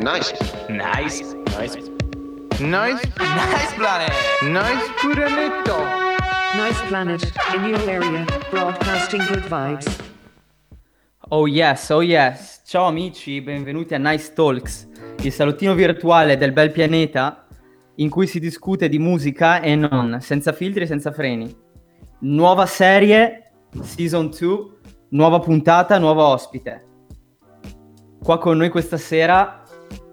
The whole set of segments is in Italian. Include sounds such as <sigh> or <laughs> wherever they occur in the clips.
Nice. Nice. Nice. Nice, Nice planet. nice Puranetto. Nice planet, in your area, broadcasting good vibes. Oh yes, oh yes. Ciao amici, benvenuti a Nice Talks, il salottino virtuale del bel pianeta in cui si discute di musica e non, senza filtri e senza freni. Nuova serie, season 2, nuova puntata, nuovo ospite. Qua con noi questa sera,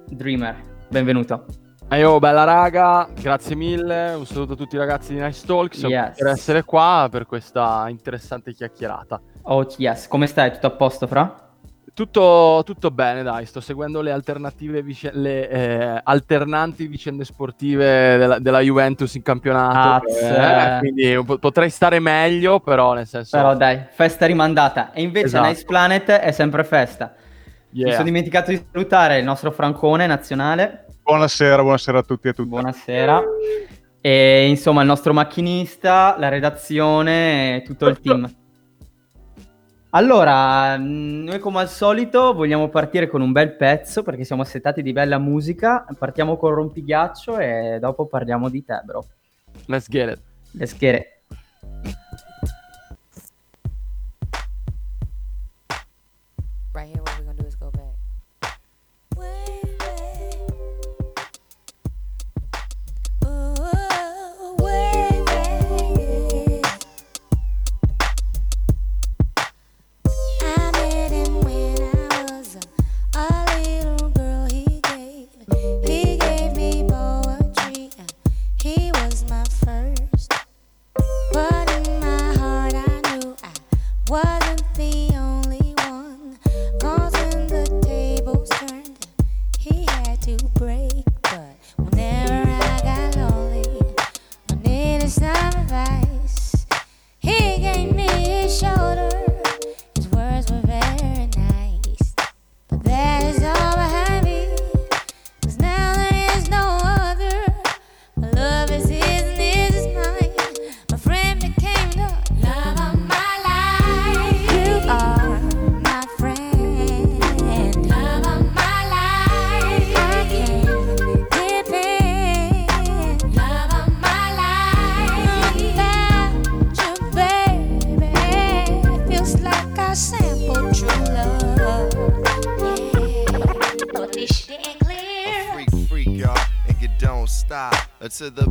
Dreamer. Benvenuto. E oh, bella raga, grazie mille, un saluto a tutti i ragazzi di Nice Talks Yes. per essere qua per questa interessante chiacchierata. Oh yes, come stai? Tutto a posto, Fra? Tutto, tutto bene, dai, sto seguendo le alternative, vice- le eh, alternanti vicende sportive della, della Juventus in campionato, Az. eh, quindi po- potrei stare meglio, però nel senso... Però dai, festa rimandata. E invece Esatto. Nice Planet è sempre festa. Mi yeah. sono dimenticato di salutare il nostro Francone nazionale. Buonasera, buonasera a tutti e a tutte. Buonasera. E insomma il nostro macchinista, la redazione e tutto il team. Allora, mh, noi come al solito vogliamo partire con un bel pezzo perché siamo assettati di bella musica. Partiamo con Rompighiaccio e dopo parliamo di te, bro. Let's get it. Let's get it. Stop. Uh, to the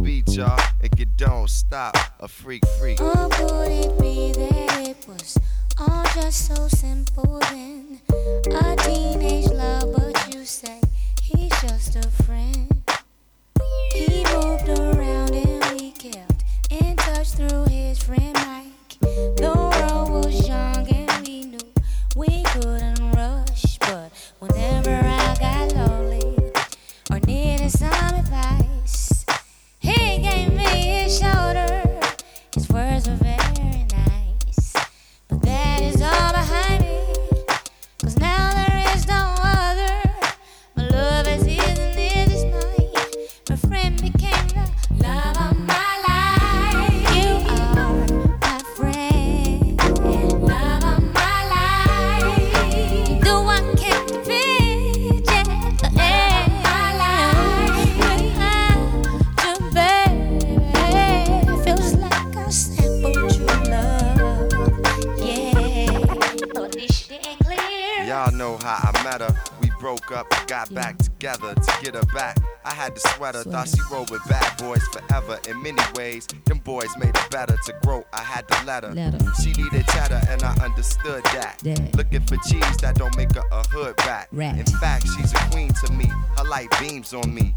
on me.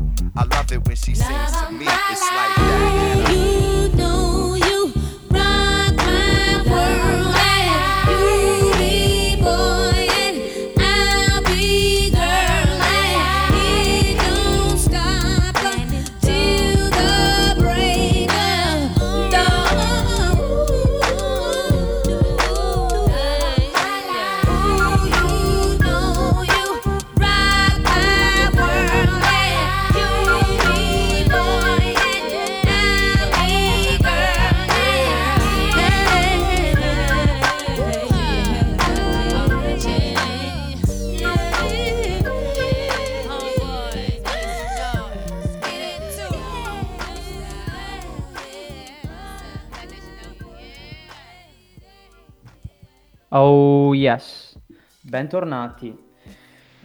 Bentornati.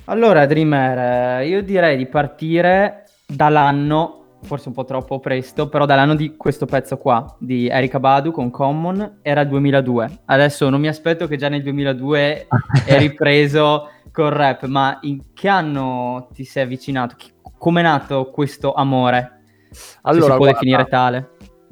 Allora, Dreamer, eh, io direi di partire dall'anno, forse un po' troppo presto, però dall'anno di questo pezzo qua, di Erika Badu con Common, era il 2002. Adesso non mi aspetto che già nel 2002 <laughs> è ripreso col rap, ma in che anno ti sei avvicinato? Chi- Com'è nato questo amore? Se si può guarda, definire tale.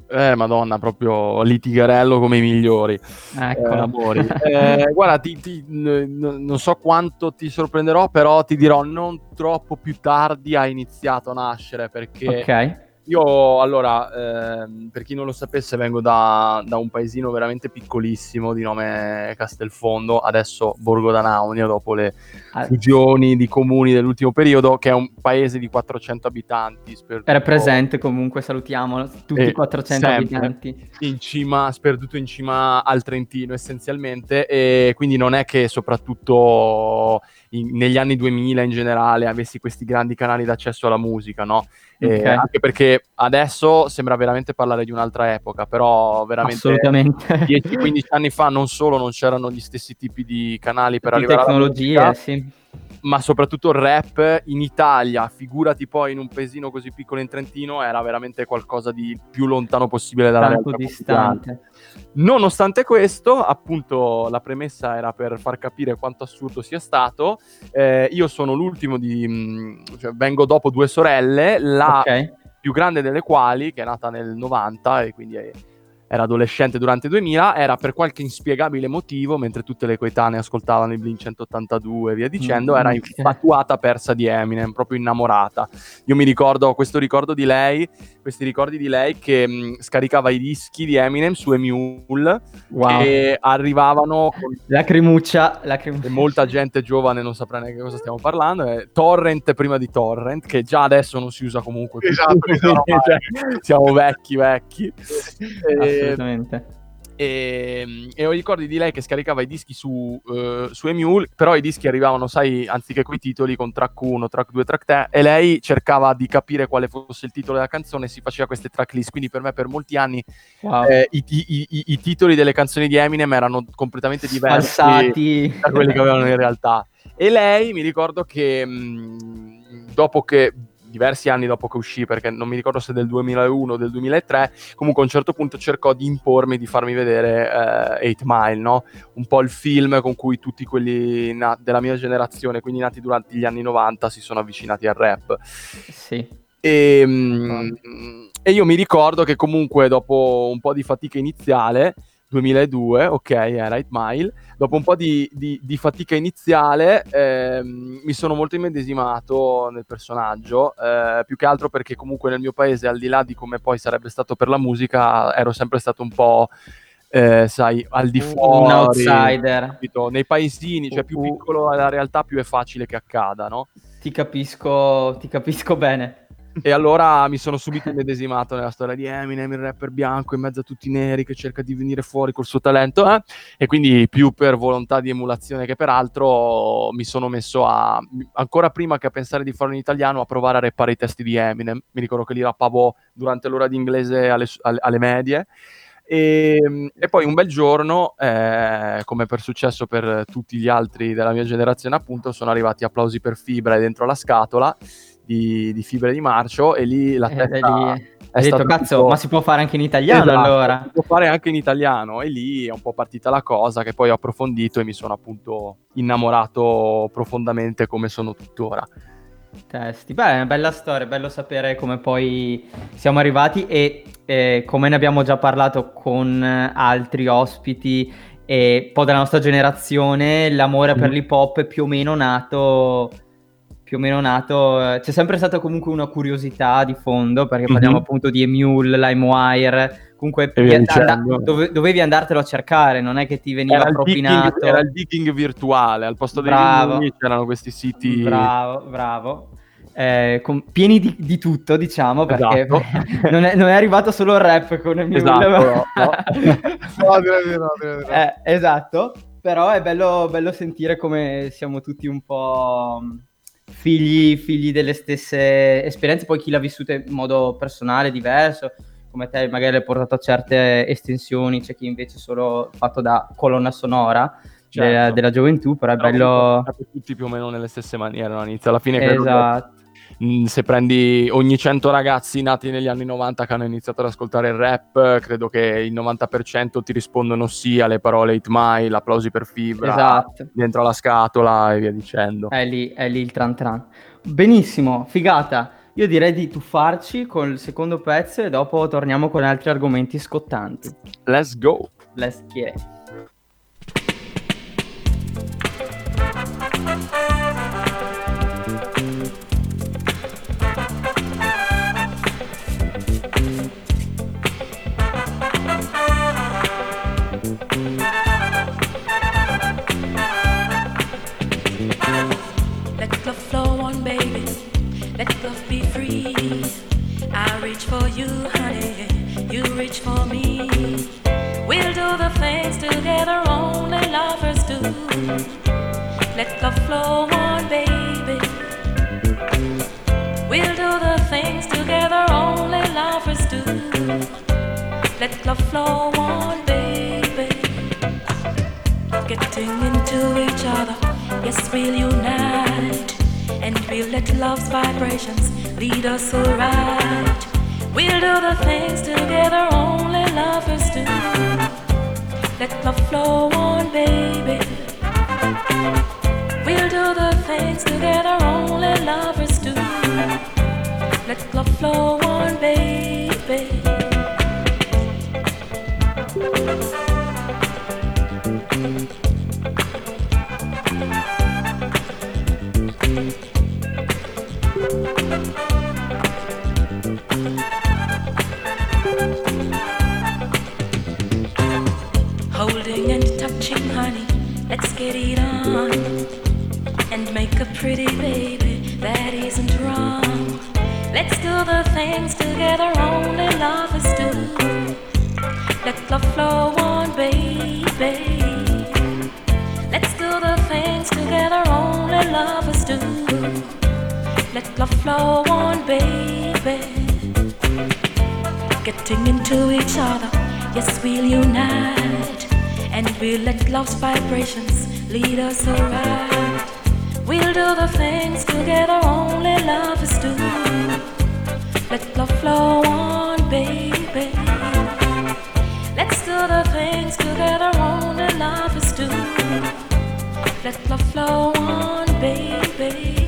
Eh, madonna, proprio litigherello come i migliori. Eccolo. Eh, amori. Eh, guarda, ti- ti- n- non so quanto ti sorprenderò, però ti dirò, non troppo più tardi ha iniziato a nascere, perché Ok. Io, allora, ehm, per chi non lo sapesse, vengo da, da un paesino veramente piccolissimo di nome Castelfondo, adesso Borgo d'Anaunio, dopo le Ah, fusioni di comuni dell'ultimo periodo, che è un paese di 400 abitanti. sperduto Era presente comunque, salutiamolo, tutti Eh, i 400 sempre. abitanti. in cima, sperduto in cima al Trentino essenzialmente, e quindi non è che soprattutto in- negli anni 2000 in generale avessi questi grandi canali d'accesso alla musica, no? Eh, Ok. anche perché adesso sembra veramente parlare di un'altra epoca, però veramente Assolutamente. 10-15 anni fa non solo non c'erano gli stessi tipi di canali per Di arrivare alla tecnologie, musica, sì. ma soprattutto il rap in Italia, figurati poi in un paesino così piccolo in Trentino, era veramente qualcosa di più lontano possibile dalla Tanto realtà distante. Nonostante questo, appunto, la premessa era per far capire quanto assurdo sia stato. eh, io sono l'ultimo di. mh, cioè, vengo dopo due sorelle, la Ok. più grande delle quali, che è nata nel 90 e quindi è- era adolescente durante il 2000, era per qualche inspiegabile motivo, mentre tutte le coetanee ascoltavano i Blink 182 e via dicendo, Mm, era ok. infatuata persa di Eminem, proprio innamorata. Io mi ricordo ho questo ricordo di lei, questi ricordi di lei che mh, scaricava i dischi di Eminem su Emule Wow. e arrivavano con Lacrimuccia, lacrimuccia. e molta gente giovane non saprà neanche cosa stiamo parlando. È torrent prima di torrent, che già adesso non si usa comunque. Esatto, <laughs> esatto. Cioè, siamo vecchi, vecchi. E, Assolutamente. E, e ho i ricordi di lei che scaricava i dischi su, eh, su Emule, però i dischi arrivavano, sai, anziché coi titoli con track 1, track 2, track 3, e lei cercava di capire quale fosse il titolo della canzone e si faceva queste tracklist. Quindi per me per molti anni Wow. eh, i, i- i- i titoli delle canzoni di Eminem erano completamente diversi Falsati. da quelli che avevano in realtà. E lei mi ricordo che mh, dopo che diversi anni dopo che uscì, perché non mi ricordo se del 2001 o del 2003, comunque a un certo punto cercò di impormi di farmi vedere eh, 8 Mile, no? Un po' il film con cui tutti quelli na- della mia generazione, quindi nati durante gli anni 90, si sono avvicinati al rap. Sì. E, mm, e io mi ricordo che comunque dopo un po' di fatica iniziale, 2002, ok, era 8 Mile, dopo un po' di, di- di fatica iniziale ehm, mi sono molto immedesimato nel personaggio, eh, più che altro perché comunque nel mio paese, al di là di come poi sarebbe stato per la musica, ero sempre stato un po'... eh, sai, al di Un fuori, outsider. capito? nei paesini, cioè più piccolo è la realtà, più è facile che accada, no? Ti capisco, ti capisco bene. E allora mi sono subito immedesimato nella storia di Eminem, il rapper bianco in mezzo a tutti i neri che cerca di venire fuori col suo talento. eh. E quindi più per volontà di emulazione che per altro mi sono messo a, ancora prima che a pensare di farlo in italiano, a provare a rappare i testi di Eminem. Mi ricordo che li rappavo durante l'ora di inglese alle, alle- medie. E, e poi un bel giorno, eh, come per successo per tutti gli altri della mia generazione, appunto, sono arrivati applausi per fibra dentro la scatola di, di fibre di marcio e lì la Eh, testa da lì- è detto, cazzo, tipo- ma si può fare anche in italiano Esatto, allora? si può fare anche in italiano e lì è un po' partita la cosa che poi ho approfondito e mi sono appunto innamorato profondamente come sono tuttora. Testi. Beh, è una bella storia, è bello sapere come poi siamo arrivati e eh, come ne abbiamo già parlato con eh, altri ospiti e un po' della nostra generazione, l'amore per Mhm. l'hip hop è più o meno nato più o meno nato, eh, c'è sempre stata comunque una curiosità di fondo, perché parliamo Mhm. appunto di Emule, LimeWire, comunque via vi- and- dicendo. dove- dovevi andartelo a cercare, non è che ti veniva Era il, digging, propinato. era il digging virtuale, al posto dei vinili c'erano questi siti. Bravo, bravo. Eh, con- pieni di, di tutto, diciamo, perché Esatto. <laughs> non, è, non è arrivato solo il rap con il mio Esatto, no, no. <laughs> No, direi di no. Eh, esatto, però è bello, bello sentire come siamo tutti un po' figli, figli delle stesse esperienze, poi chi l'ha vissuta in modo personale, diverso, come te magari hai portato a certe estensioni, c'è chi invece è solo fatto da colonna sonora, Certo. della, della gioventù, però è Però bello... tutti più o meno nelle stesse maniere, no? Inizia alla fine Esatto. Mh, se prendi ogni 100 ragazzi nati negli anni 90 che hanno iniziato ad ascoltare il rap, credo che il 90% ti rispondono sì alle parole Hit My, l'applausi per fibra, Esatto. dentro la scatola e via dicendo. È lì, è lì il tran tran. Benissimo, figata. Io direi di tuffarci col secondo pezzo e dopo torniamo con altri argomenti scottanti. Let's go! Let's get it. For you, honey. You reach for me. We'll do the things together only lovers do. Let love flow on, baby. We'll do the things together only lovers do. Let love flow on, baby. Getting into each other, yes, we'll unite. And we'll let love's vibrations lead us so right. We'll do the things together only lovers do. Let love flow on, baby. We'll do the things together only lovers do. Let love flow on, baby. Let's get it on. And make a pretty baby that isn't wrong. Let's do the things together only lovers do. Let love flow on, baby. Let's do the things together only lovers do. Let love flow on, baby. Getting into each other, yes, we'll unite. And we'll let love's vibrations lead us around. We'll do the things together only lovers do. Let love flow on, baby. Let's do the things together only lovers do. Let love flow on, baby.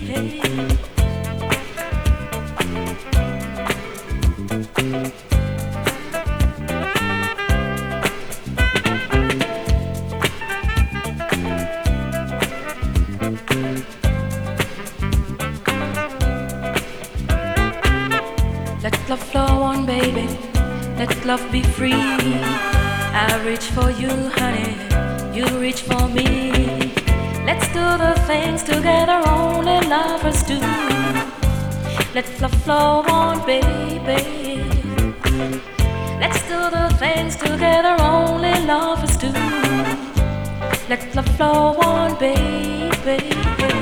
Let love flow on, baby. Let's do the things together only lovers do. Let love flow on, baby.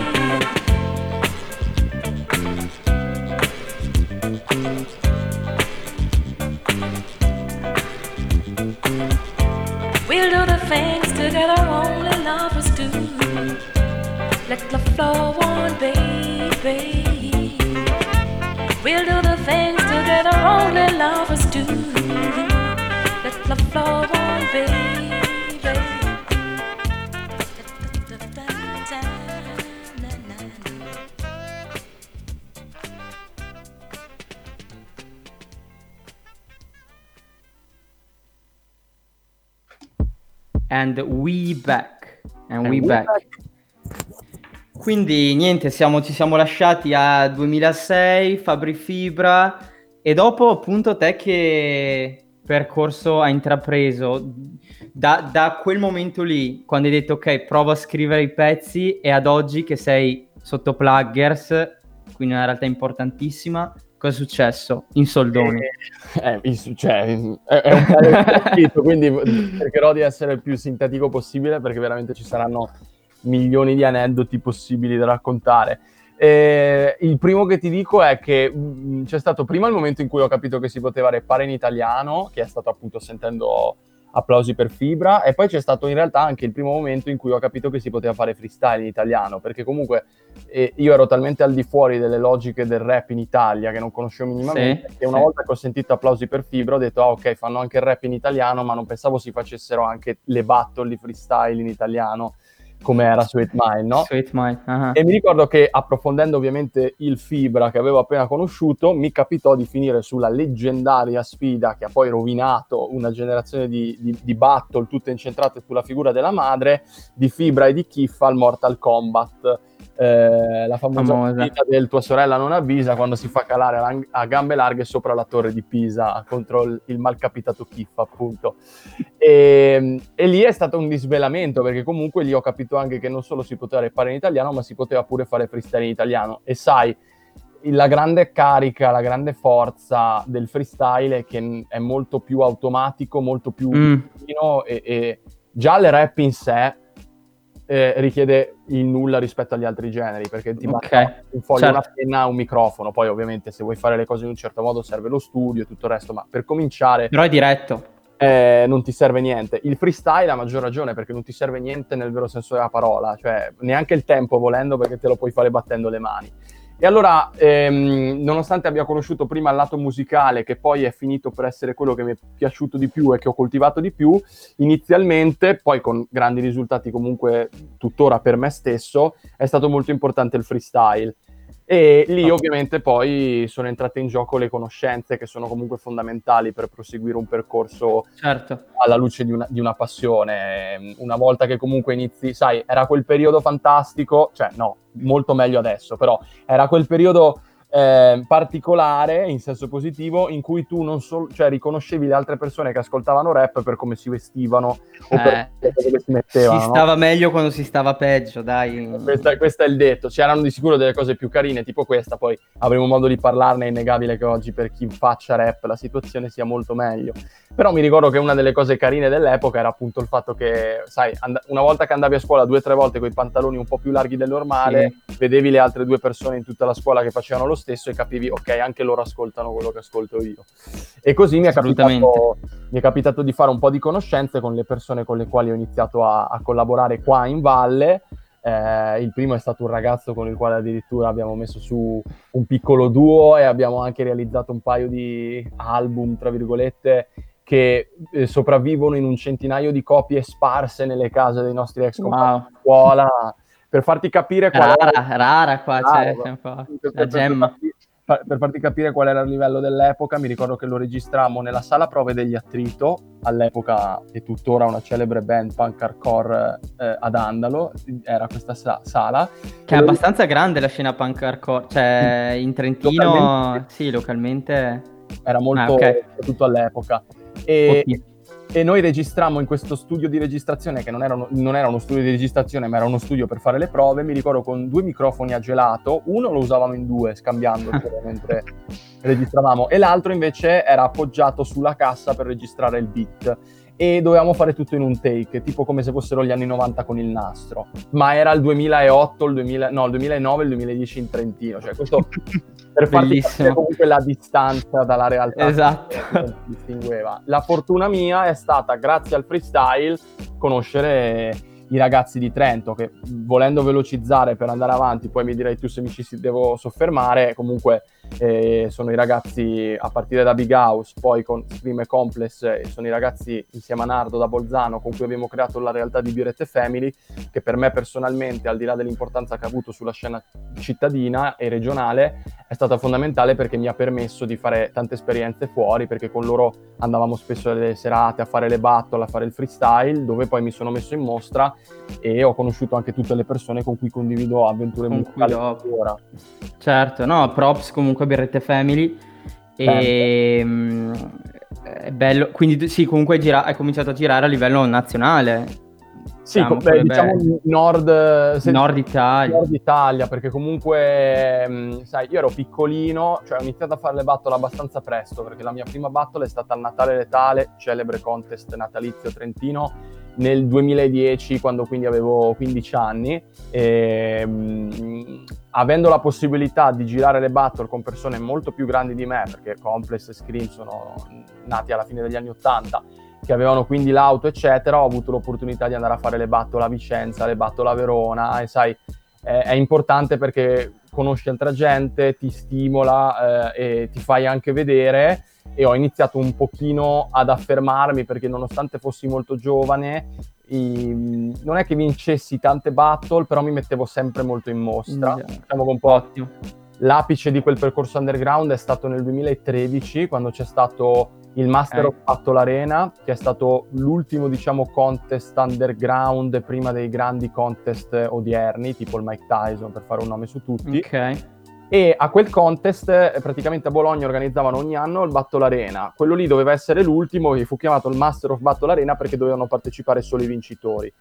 And we back. And we back. Quindi niente, siamo- ci siamo lasciati a 2006, Fabri Fibra e dopo appunto te che percorso hai intrapreso da, da quel momento lì, quando hai detto ok, provo a scrivere i pezzi e ad oggi che sei sotto Pluggers, quindi una realtà importantissima, cosa è successo? In soldoni. Eh, in- cioè, è, è un po' <laughs> scritto, quindi cercherò di essere il più sintetico possibile perché veramente ci saranno milioni di aneddoti possibili da raccontare. Eh, il primo che ti dico è che mh, c'è stato prima il momento in cui ho capito che si poteva rappare in italiano, che è stato appunto sentendo applausi per Fibra e poi c'è stato in realtà anche il primo momento in cui ho capito che si poteva fare freestyle in italiano perché comunque eh, io ero talmente al di fuori delle logiche del rap in Italia che non conoscevo minimamente Sì, che una sì. volta che ho sentito applausi per Fibra ho detto ah ok fanno anche il rap in italiano ma non pensavo si facessero anche le battle di freestyle in italiano come era 8 Mile no? Sweet Mind. ah. E mi ricordo che approfondendo ovviamente il Fibra che avevo appena conosciuto, mi capitò di finire sulla leggendaria sfida che ha poi rovinato una generazione di, di- di battle tutte incentrate sulla figura della madre, di Fibra e di Kiffa al Mortal Kombat. Eh, la famosa Famosa. del tua sorella non avvisa quando si fa calare a, a gambe larghe sopra la torre di Pisa contro il, il malcapitato Kiffa appunto e, e lì è stato un disvelamento perché comunque lì ho capito anche che non solo si poteva fare in italiano, ma si poteva pure fare freestyle in italiano. E sai, la grande carica, la grande forza del freestyle è che è molto più automatico, molto più Mm. vicino e, e già il rap in sé eh, richiede il nulla rispetto agli altri generi perché ti basta un foglio, certo. una penna, un microfono. Poi ovviamente se vuoi fare le cose in un certo modo serve lo studio e tutto il resto, ma per cominciare Però è diretto. eh, non ti serve niente. Il freestyle ha maggior ragione perché non ti serve niente nel vero senso della parola, cioè neanche il tempo volendo perché te lo puoi fare battendo le mani. E allora, ehm, nonostante abbia conosciuto prima il lato musicale, che poi è finito per essere quello che mi è piaciuto di più e che ho coltivato di più, inizialmente, poi con grandi risultati comunque tuttora per me stesso, è stato molto importante il freestyle. E lì ovviamente poi sono entrate in gioco le conoscenze che sono comunque fondamentali per proseguire un percorso Certo. alla luce di una, di una passione. Una volta che comunque inizi, sai, era quel periodo fantastico, cioè no, molto meglio adesso, però era quel periodo eh, particolare in senso positivo in cui tu non solo, cioè riconoscevi le altre persone che ascoltavano rap per come si vestivano o per Eh, come si mettevano. si no? stava meglio quando si stava peggio, dai. Questa- questo è il detto. C'erano di sicuro delle cose più carine, tipo questa, poi avremo modo di parlarne. È innegabile che oggi, per chi faccia rap, la situazione sia molto meglio. Però mi ricordo che una delle cose carine dell'epoca era appunto il fatto che, sai, and- una volta che andavi a scuola due o tre volte con i pantaloni un po' più larghi del normale, vedevi le altre due persone in tutta la scuola che facevano lo stesso e capivi, ok, anche loro ascoltano quello che ascolto io. E così mi è capitato mi è capitato di fare un po' di conoscenze con le persone con le quali ho iniziato a, a collaborare qua in valle. Eh, il primo è stato un ragazzo con il quale addirittura abbiamo messo su un piccolo duo e abbiamo anche realizzato un paio di album, tra virgolette, che eh, sopravvivono in un centinaio di copie sparse nelle case dei nostri ex compagni Wow. di scuola. <laughs> Per farti capire qual era- Rara, rara qua, Rara, per, la per- per gemma. farti, fa- per farti capire qual era il livello dell'epoca, mi ricordo che lo registrammo nella sala prove degli Attrito, all'epoca e tuttora una celebre band punk hardcore eh, ad Andalo, era questa sa- sala. Che è abbastanza grande la scena punk hardcore, cioè in Trentino, Localmente sì, localmente... Era molto, Ah, ok. soprattutto all'epoca. E, Ok. E noi registrammo in questo studio di registrazione, che non era, uno, non era uno studio di registrazione, ma era uno studio per fare le prove. Mi ricordo con due microfoni a gelato, uno lo usavamo in due, scambiando <laughs> mentre registravamo, e l'altro invece era appoggiato sulla cassa per registrare il beat. E dovevamo fare tutto in un take, tipo come se fossero gli anni 90 con il nastro. Ma era il 2008, il 2000, no, il 2009 il 2010 in Trentino. Cioè, questo <laughs> per farti capire comunque la distanza dalla realtà Esatto. che si distingueva. La fortuna mia è stata, grazie al freestyle, conoscere i ragazzi di Trento che volendo velocizzare per andare avanti, poi mi direi tu se mi ci devo soffermare, comunque eh, sono i ragazzi a partire da Big House, poi con Scream e Complex, eh, sono i ragazzi insieme a Nardo da Bolzano con cui abbiamo creato la realtà di Birette Family, che per me personalmente, al di là dell'importanza che ha avuto sulla scena cittadina e regionale, è stata fondamentale perché mi ha permesso di fare tante esperienze fuori, perché con loro andavamo spesso alle serate a fare le battle, a fare il freestyle, dove poi mi sono messo in mostra e ho conosciuto anche tutte le persone con cui condivido avventure Con musicali tuttora. Certo, no, props comunque a Birrette Family. E mm, è bello, quindi sì, comunque gira- hai cominciato a girare a livello nazionale. Sì, Diciamo, beh, diciamo nord, se- Nord Italia. Nord Italia, perché comunque, mh, sai, io ero piccolino, cioè ho iniziato a fare le battle abbastanza presto, perché la mia prima battle è stata al Natale Letale, celebre contest natalizio trentino, nel 2010, quando quindi avevo 15 anni, e, mh, avendo la possibilità di girare le battle con persone molto più grandi di me, perché Complex e Scream sono nati alla fine degli anni 80, che avevano quindi l'auto, eccetera, ho avuto l'opportunità di andare a fare le battle a Vicenza, le battle a Verona e sai, è, è importante perché conosci altra gente, ti stimola eh, e ti fai anche vedere e ho iniziato un pochino ad affermarmi perché nonostante fossi molto giovane i- non è che vincessi tante battle però mi mettevo sempre molto in mostra Mm, diciamo che un po' l'apice di quel percorso underground è stato nel 2013 quando c'è stato il Master Ok. of Battle Arena che è stato l'ultimo diciamo contest underground prima dei grandi contest odierni tipo il Mike Tyson per fare un nome su tutti Ok. E a quel contest eh, praticamente a Bologna organizzavano ogni anno il Battle Arena. Quello lì doveva essere l'ultimo e fu chiamato il Master of Battle Arena perché dovevano partecipare solo i vincitori.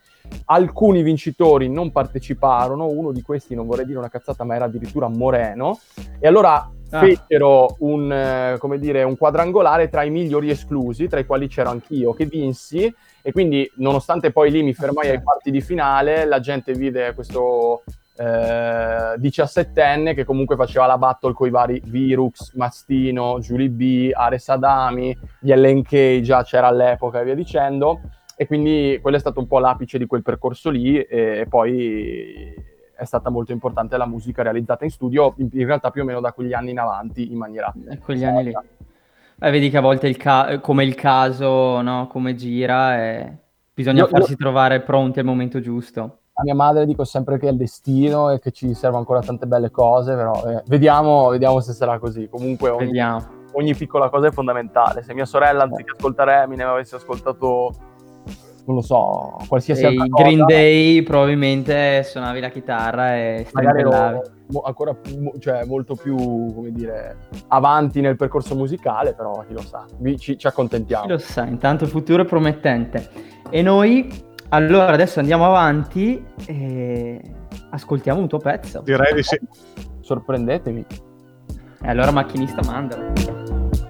Alcuni vincitori non parteciparono, uno di questi non vorrei dire una cazzata ma era addirittura Moreno e allora Ah. fecero un, eh, come dire, un quadrangolare tra i migliori esclusi, tra i quali c'ero anch'io, che vinsi e quindi nonostante poi lì mi fermai ai quarti di finale, la gente vide questo eh, 17enne che comunque faceva la battle con i vari Virux, Mastino, Julie B, Ares Adami, gli LNK già c'era all'epoca e via dicendo. E quindi quello è stato un po' l'apice di quel percorso lì e poi è stata molto importante la musica realizzata in studio, in, in realtà più o meno da quegli anni in avanti in maniera... Quegli anni lì. Beh, vedi che a volte il ca- come il caso, no, come gira, e bisogna Io- io- farsi trovare pronti al momento giusto. A mia madre dico sempre che è il destino e che ci servono ancora tante belle cose, però eh, vediamo, vediamo se sarà così. Comunque ogni, ogni piccola cosa è fondamentale. Se mia sorella, anziché ascoltare Eminem, avesse ascoltato, non lo so, qualsiasi E altra cosa, Green Day probabilmente suonavi la chitarra e strimpellavi. mo- ancora più, mo- cioè, molto più, come dire, avanti nel percorso musicale, però chi lo sa, Vi- ci, ci accontentiamo. Chi lo sa, intanto il futuro è promettente. E noi, allora, adesso andiamo avanti e ascoltiamo un tuo pezzo. Direi di sì. Sorprendetevi. E allora, macchinista, mandalo.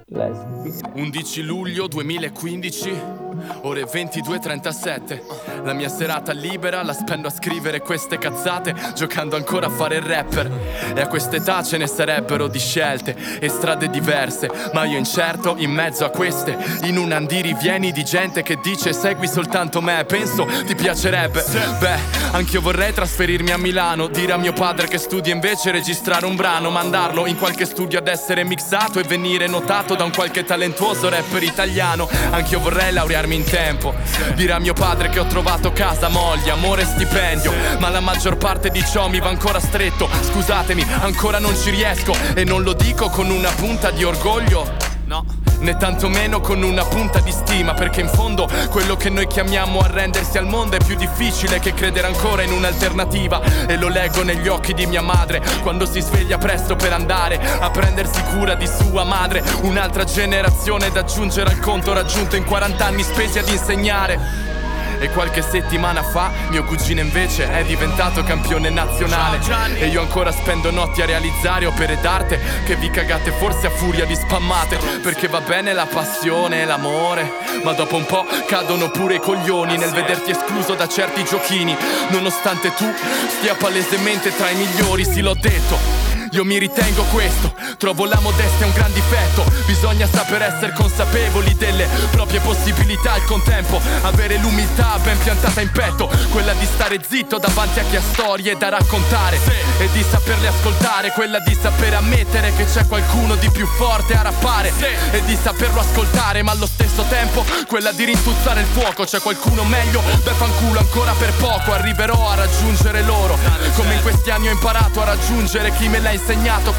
Lesbi. 11 luglio 2015, ore 22.37. La mia serata libera la spendo a scrivere queste cazzate, giocando ancora a fare il rapper. E a quest'età ce ne sarebbero di scelte e strade diverse, ma io incerto in mezzo a queste, in un andirivieni di gente che dice segui soltanto me, penso ti piacerebbe. Beh, anch'io vorrei trasferirmi a Milano, dire a mio padre che studia invece registrare un brano, mandarlo in qualche studio ad essere mixato e venire notato da un qualche talentuoso rapper italiano. Anch'io vorrei laurearmi in tempo, dire a mio padre che ho trovato casa, moglie, amore e stipendio, ma la maggior parte di ciò mi va ancora stretto. Scusatemi, ancora non ci riesco e non lo dico con una punta di orgoglio. No, né tantomeno con una punta di stima, perché in fondo quello che noi chiamiamo arrendersi al mondo è più difficile che credere ancora in un'alternativa. E lo leggo negli occhi di mia madre, quando si sveglia presto per andare a prendersi cura di sua madre. Un'altra generazione da aggiungere al conto raggiunto in 40 anni spesi ad insegnare. E qualche settimana fa mio cugino invece è diventato campione nazionale. E io ancora spendo notti a realizzare opere d'arte Che vi cagate forse a furia di spammate. Perché va bene la passione e l'amore Ma dopo un po' cadono pure i coglioni Nel vederti escluso da certi giochini. Nonostante tu stia palesemente tra i migliori, sì l'ho detto io mi ritengo questo, trovo la modestia un gran difetto. Bisogna saper essere consapevoli delle proprie possibilità al contempo. Avere l'umiltà ben piantata in petto. Quella di stare zitto davanti a chi ha storie da raccontare. E di saperle ascoltare. Quella di saper ammettere che c'è qualcuno di più forte a rappare. E di saperlo ascoltare ma allo stesso tempo Quella di rintuzzare il fuoco. C'è qualcuno meglio? Beh fanculo ancora per poco. Arriverò a raggiungere loro. Come in questi anni ho imparato a raggiungere chi me l'ha insegnato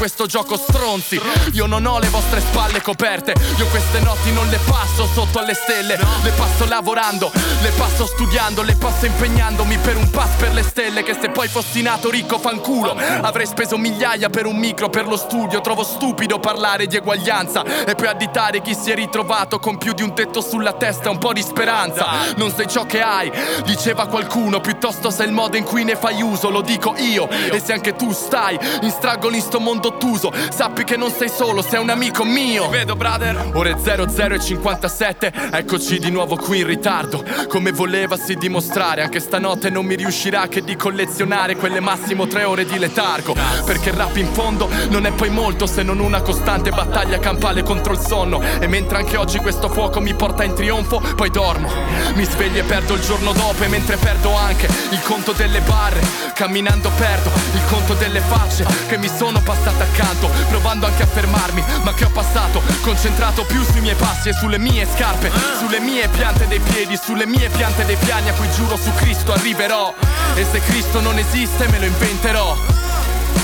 questo gioco stronzi. Io non ho le vostre spalle coperte. Io queste notti non le passo sotto alle stelle. Le passo lavorando, le passo studiando Le passo impegnandomi per un pass per le stelle Che se poi fossi nato ricco fanculo. Avrei speso migliaia per un micro per lo studio. Trovo stupido parlare di eguaglianza E poi additare chi si è ritrovato con più di un tetto sulla testa e un po' di speranza. Non sei ciò che hai, diceva qualcuno. Piuttosto sei il modo in cui ne fai uso, lo dico io. E se anche tu stai in stragoli in sto mondo ottuso Sappi che non sei solo, sei un amico mio. Vedo brother. Ore 00 e 57 Eccoci di nuovo qui in ritardo. Come volevasi dimostrare. Anche stanotte non mi riuscirà che di collezionare Quelle massimo tre ore di letargo. Perché il rap in fondo non è poi molto Se non una costante battaglia campale contro il sonno. E mentre anche oggi questo fuoco mi porta in trionfo Poi dormo. Mi sveglio e perdo il giorno dopo E mentre perdo anche il conto delle barre Camminando perdo il conto delle facce Che mi sono passate accanto Provando anche a fermarmi Ma che ho passato? Concentrato più sui miei passi e sulle mie scarpe Sulle mie piante dei piedi Sulle mie piante dei piani A cui giuro su Cristo arriverò. E se Cristo non esiste me lo inventerò.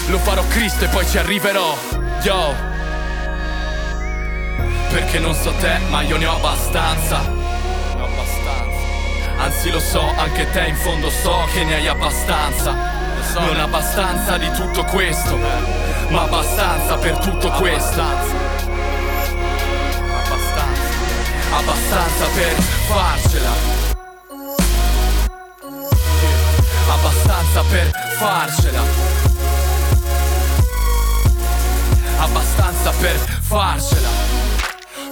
Lo farò Cristo e poi ci arriverò. Yo. Perché non so te ma io ne ho abbastanza. Ne ho abbastanza. Anzi lo so, anche te in fondo so che ne hai abbastanza Non abbastanza di tutto questo Ma abbastanza per tutto questo. Abbastanza Abbastanza per farcela. Abbastanza per farcela. Abbastanza per farcela.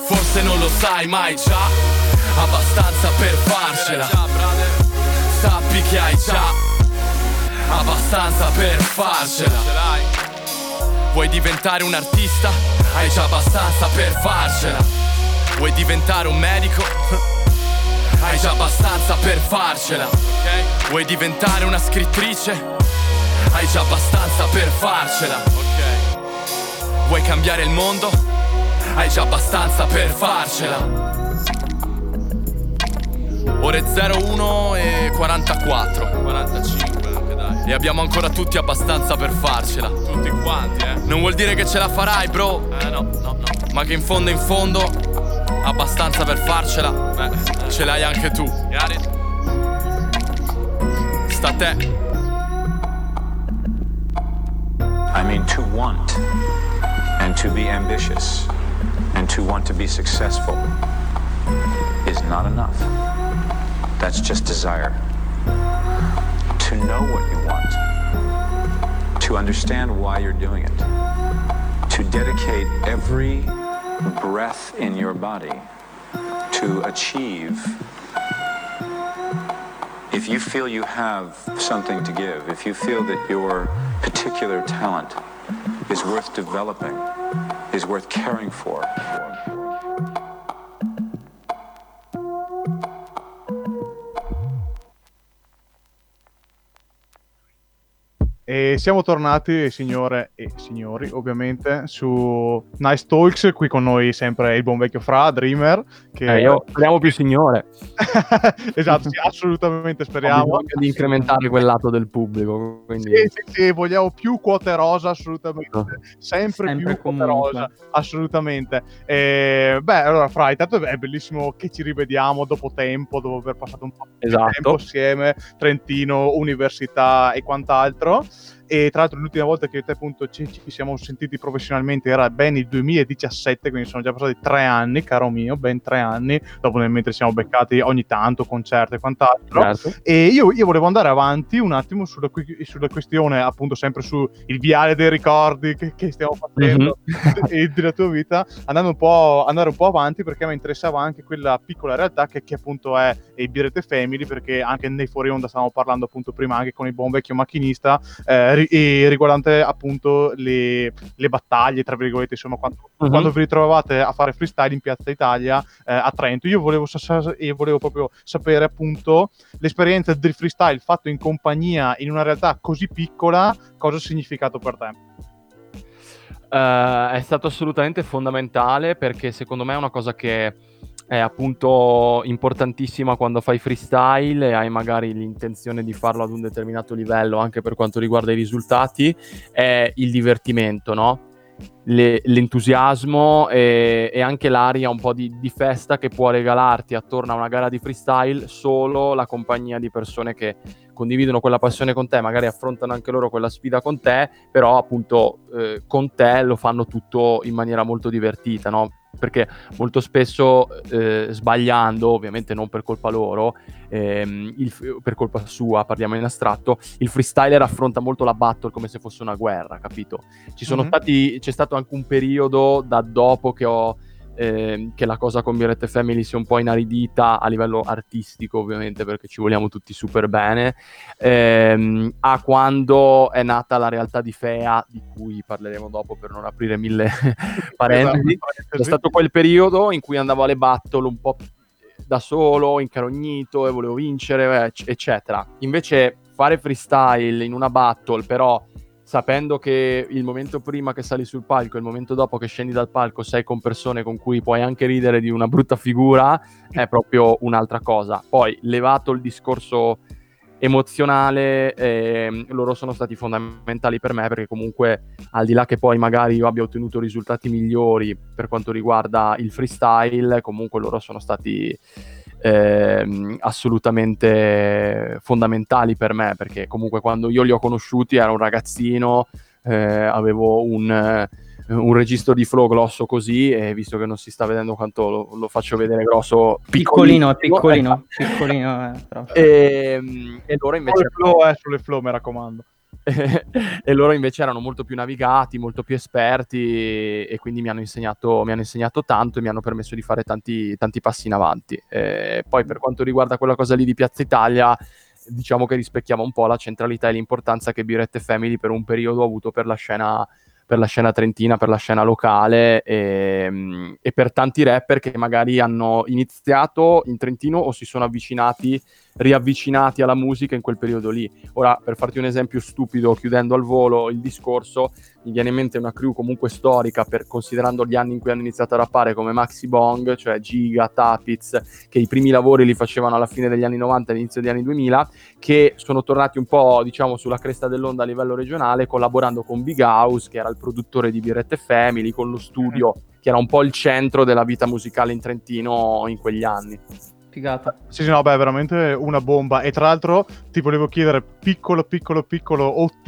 Forse non lo sai mai già. Abbastanza per farcela. Sappi che hai già Abbastanza per farcela. Vuoi diventare un artista? Hai già abbastanza per farcela. Vuoi diventare un medico? <laughs> Hai già abbastanza per farcela. Vuoi diventare una scrittrice? Hai già abbastanza per farcela. Vuoi cambiare il mondo? Hai già abbastanza per farcela. Ore 01 e 44 45 anche dai E abbiamo ancora tutti abbastanza per farcela. Tutti quanti eh? Non vuol dire che ce la farai bro. Eh no, no, no. Ma che in fondo in fondo Abbastanza per farcela Beh, ce l'hai anche tu. Sta a te. I mean, to want and to be ambitious and to want to be successful is not enough. That's just desire. To know what you want, to understand why you're doing it, to dedicate every breath in your body to achieve. If you feel you have something to give, if you feel that your particular talent is worth developing, is worth caring for. E siamo tornati, signore e signori, ovviamente, su Nice Talks. Qui con noi sempre il buon vecchio Fra, Dreamer. Che... Eh, io speriamo più signore. <laughs> esatto, sì, assolutamente speriamo. di incrementare quel lato del pubblico. Quindi... Sì, sì, sì, vogliamo più quote rosa, assolutamente. Sempre, Sempre più quote comunque. rosa, assolutamente. E, beh, allora, Fra, intanto è bellissimo che ci rivediamo dopo tempo, dopo aver passato un po' di Esatto. tempo assieme, Trentino, università e quant'altro. E tra l'altro l'ultima volta che io e te appunto ci, ci siamo sentiti professionalmente era ben il 2017, quindi sono già passati tre anni, caro mio, ben tre anni, dopo mentre siamo beccati ogni tanto, concerti e quant'altro. Certo. E io, io volevo andare avanti un attimo sulla, sulla questione, appunto, sempre sul viale dei ricordi che, che stiamo facendo <laughs> e della tua vita, andando un po', andare un po' avanti perché mi interessava anche quella piccola realtà che, che appunto è il Birete Family, perché anche nei fuori onda stavamo parlando appunto prima anche con il buon vecchio macchinista, eh, e riguardante appunto le, le battaglie, tra virgolette, insomma, quando, Mhm. quando vi ritrovavate a fare freestyle in Piazza Italia eh, a Trento. Io volevo, sa- volevo proprio sapere appunto l'esperienza del freestyle fatto in compagnia in una realtà così piccola, cosa ha significato per te? Eh, è stato assolutamente fondamentale perché secondo me è una cosa che è appunto importantissima quando fai freestyle e hai magari l'intenzione di farlo ad un determinato livello anche per quanto riguarda i risultati, è il divertimento, no? Le- l'entusiasmo e, e anche l'aria un po' di, di festa che può regalarti attorno a una gara di freestyle solo la compagnia di persone che condividono quella passione con te, magari affrontano anche loro quella sfida con te, però appunto eh, con te lo fanno tutto in maniera molto divertita, no? Perché molto spesso eh, sbagliando, ovviamente non per colpa loro, ehm, il- per colpa sua, parliamo in astratto, il freestyler affronta molto la battle come se fosse una guerra, capito? Ci sono Mhm. stati, c'è stato anche un periodo da dopo che ho ehm, che la cosa con Birette Family sia un po' inaridita a livello artistico, ovviamente, perché ci vogliamo tutti super bene, ehm, a quando è nata la realtà di Fea, di cui parleremo dopo per non aprire mille <laughs> parentesi. Esatto, C'è stato quel periodo in cui andavo alle battle un po' da solo, incarognito e volevo vincere, ecc- eccetera. Invece fare freestyle in una battle, però sapendo che il momento prima che sali sul palco e il momento dopo che scendi dal palco sei con persone con cui puoi anche ridere di una brutta figura, è proprio un'altra cosa. Poi, levato il discorso emozionale, ehm, loro sono stati fondamentali per me perché comunque al di là che poi magari io abbia ottenuto risultati migliori per quanto riguarda il freestyle, comunque loro sono stati ehm, assolutamente fondamentali per me perché comunque quando io li ho conosciuti ero un ragazzino, eh, avevo un, eh, un registro di flow grosso così e visto che non si sta vedendo quanto lo, lo faccio vedere grosso Piccolino, piccolino, piccolino, piccolino. eh, e, e loro invece Sulle flow, eh, sulle flow, mi raccomando. <laughs> e loro invece erano molto più navigati, molto più esperti e quindi mi hanno insegnato, mi hanno insegnato tanto e mi hanno permesso di fare tanti, tanti passi in avanti. E poi per quanto riguarda quella cosa lì di Piazza Italia, diciamo che rispecchiava un po' la centralità e l'importanza che Birette Family per un periodo ha avuto per la scena per la scena trentina, per la scena locale e, e per tanti rapper che magari hanno iniziato in Trentino o si sono avvicinati, riavvicinati alla musica in quel periodo lì. Ora, per farti un esempio stupido, chiudendo al volo il discorso, mi viene in mente una crew comunque storica, per, considerando gli anni in cui hanno iniziato a rappare come Maxi Bong, cioè Giga, Tapiz, che i primi lavori li facevano alla fine degli anni 90 e all'inizio degli anni 2000, che sono tornati un po', diciamo, sulla cresta dell'onda a livello regionale, collaborando con Big House, che era il produttore di Birette Family, con lo studio, che era un po' il centro della vita musicale in Trentino in quegli anni. Figata. Sì, sì, no, beh, veramente una bomba. E tra l'altro ti volevo chiedere, piccolo, piccolo, piccolo OT,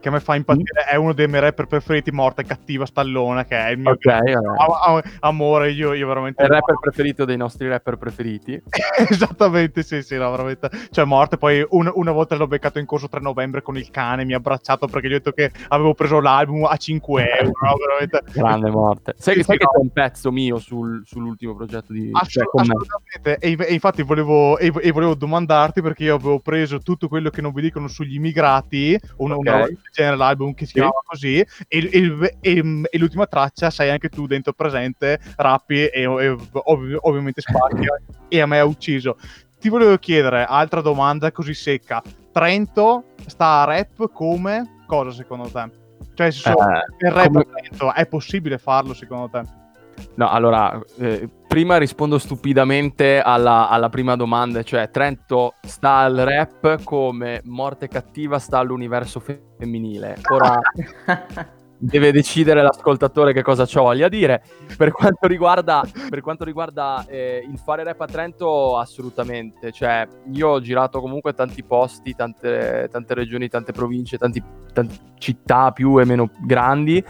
che a me fa impazzire, è uno dei miei rapper preferiti, Morte Cattiva Stallone, che è il mio Ok, allora. amore, io, io veramente... È il rapper preferito dei nostri rapper preferiti. <laughs> Esattamente, sì, sì, no, veramente. Cioè, Morte, poi un- una volta l'ho beccato in corso 3 novembre con il cane, mi ha abbracciato perché gli ho detto che avevo preso l'album a 5 <laughs> euro, no, veramente. Grande morte. Sai, Sì, sai sì, che no. c'è un pezzo mio sul- sull'ultimo progetto di cioè, Assolut- me. assolutamente. E, e infatti volevo, e, e volevo domandarti perché io avevo preso tutto quello che non vi dicono sugli immigrati, un, Ok. una del genere l'album che si Sì. chiamava così, e, e- e- l'ultima traccia sei anche tu dentro presente, rappi e, ov- ovviamente spacchi <laughs> e a me ha ucciso. Ti volevo chiedere, altra domanda così secca, Trento sta a rap come cosa secondo te? Cioè, se so- Eh, il rap come- a Trento è possibile farlo secondo te? No, allora, eh, prima rispondo stupidamente alla, alla prima domanda, cioè Trento sta al rap come Morte Cattiva sta all'universo femminile. Ora <laughs> deve decidere l'ascoltatore che cosa ci voglia dire. Per quanto riguarda, per quanto riguarda eh, il fare rap a Trento, assolutamente. Cioè, io ho girato comunque tanti posti, tante, tante regioni, tante province, tanti- tante città più e meno grandi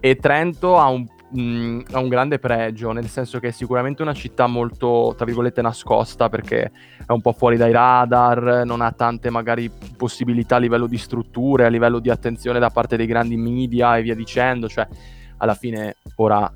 e Trento ha un, mh, ha un grande pregio, nel senso che è sicuramente una città molto, tra virgolette, nascosta perché è un po' fuori dai radar, non ha tante magari possibilità a livello di strutture, a livello di attenzione da parte dei grandi media e via dicendo, cioè alla fine ora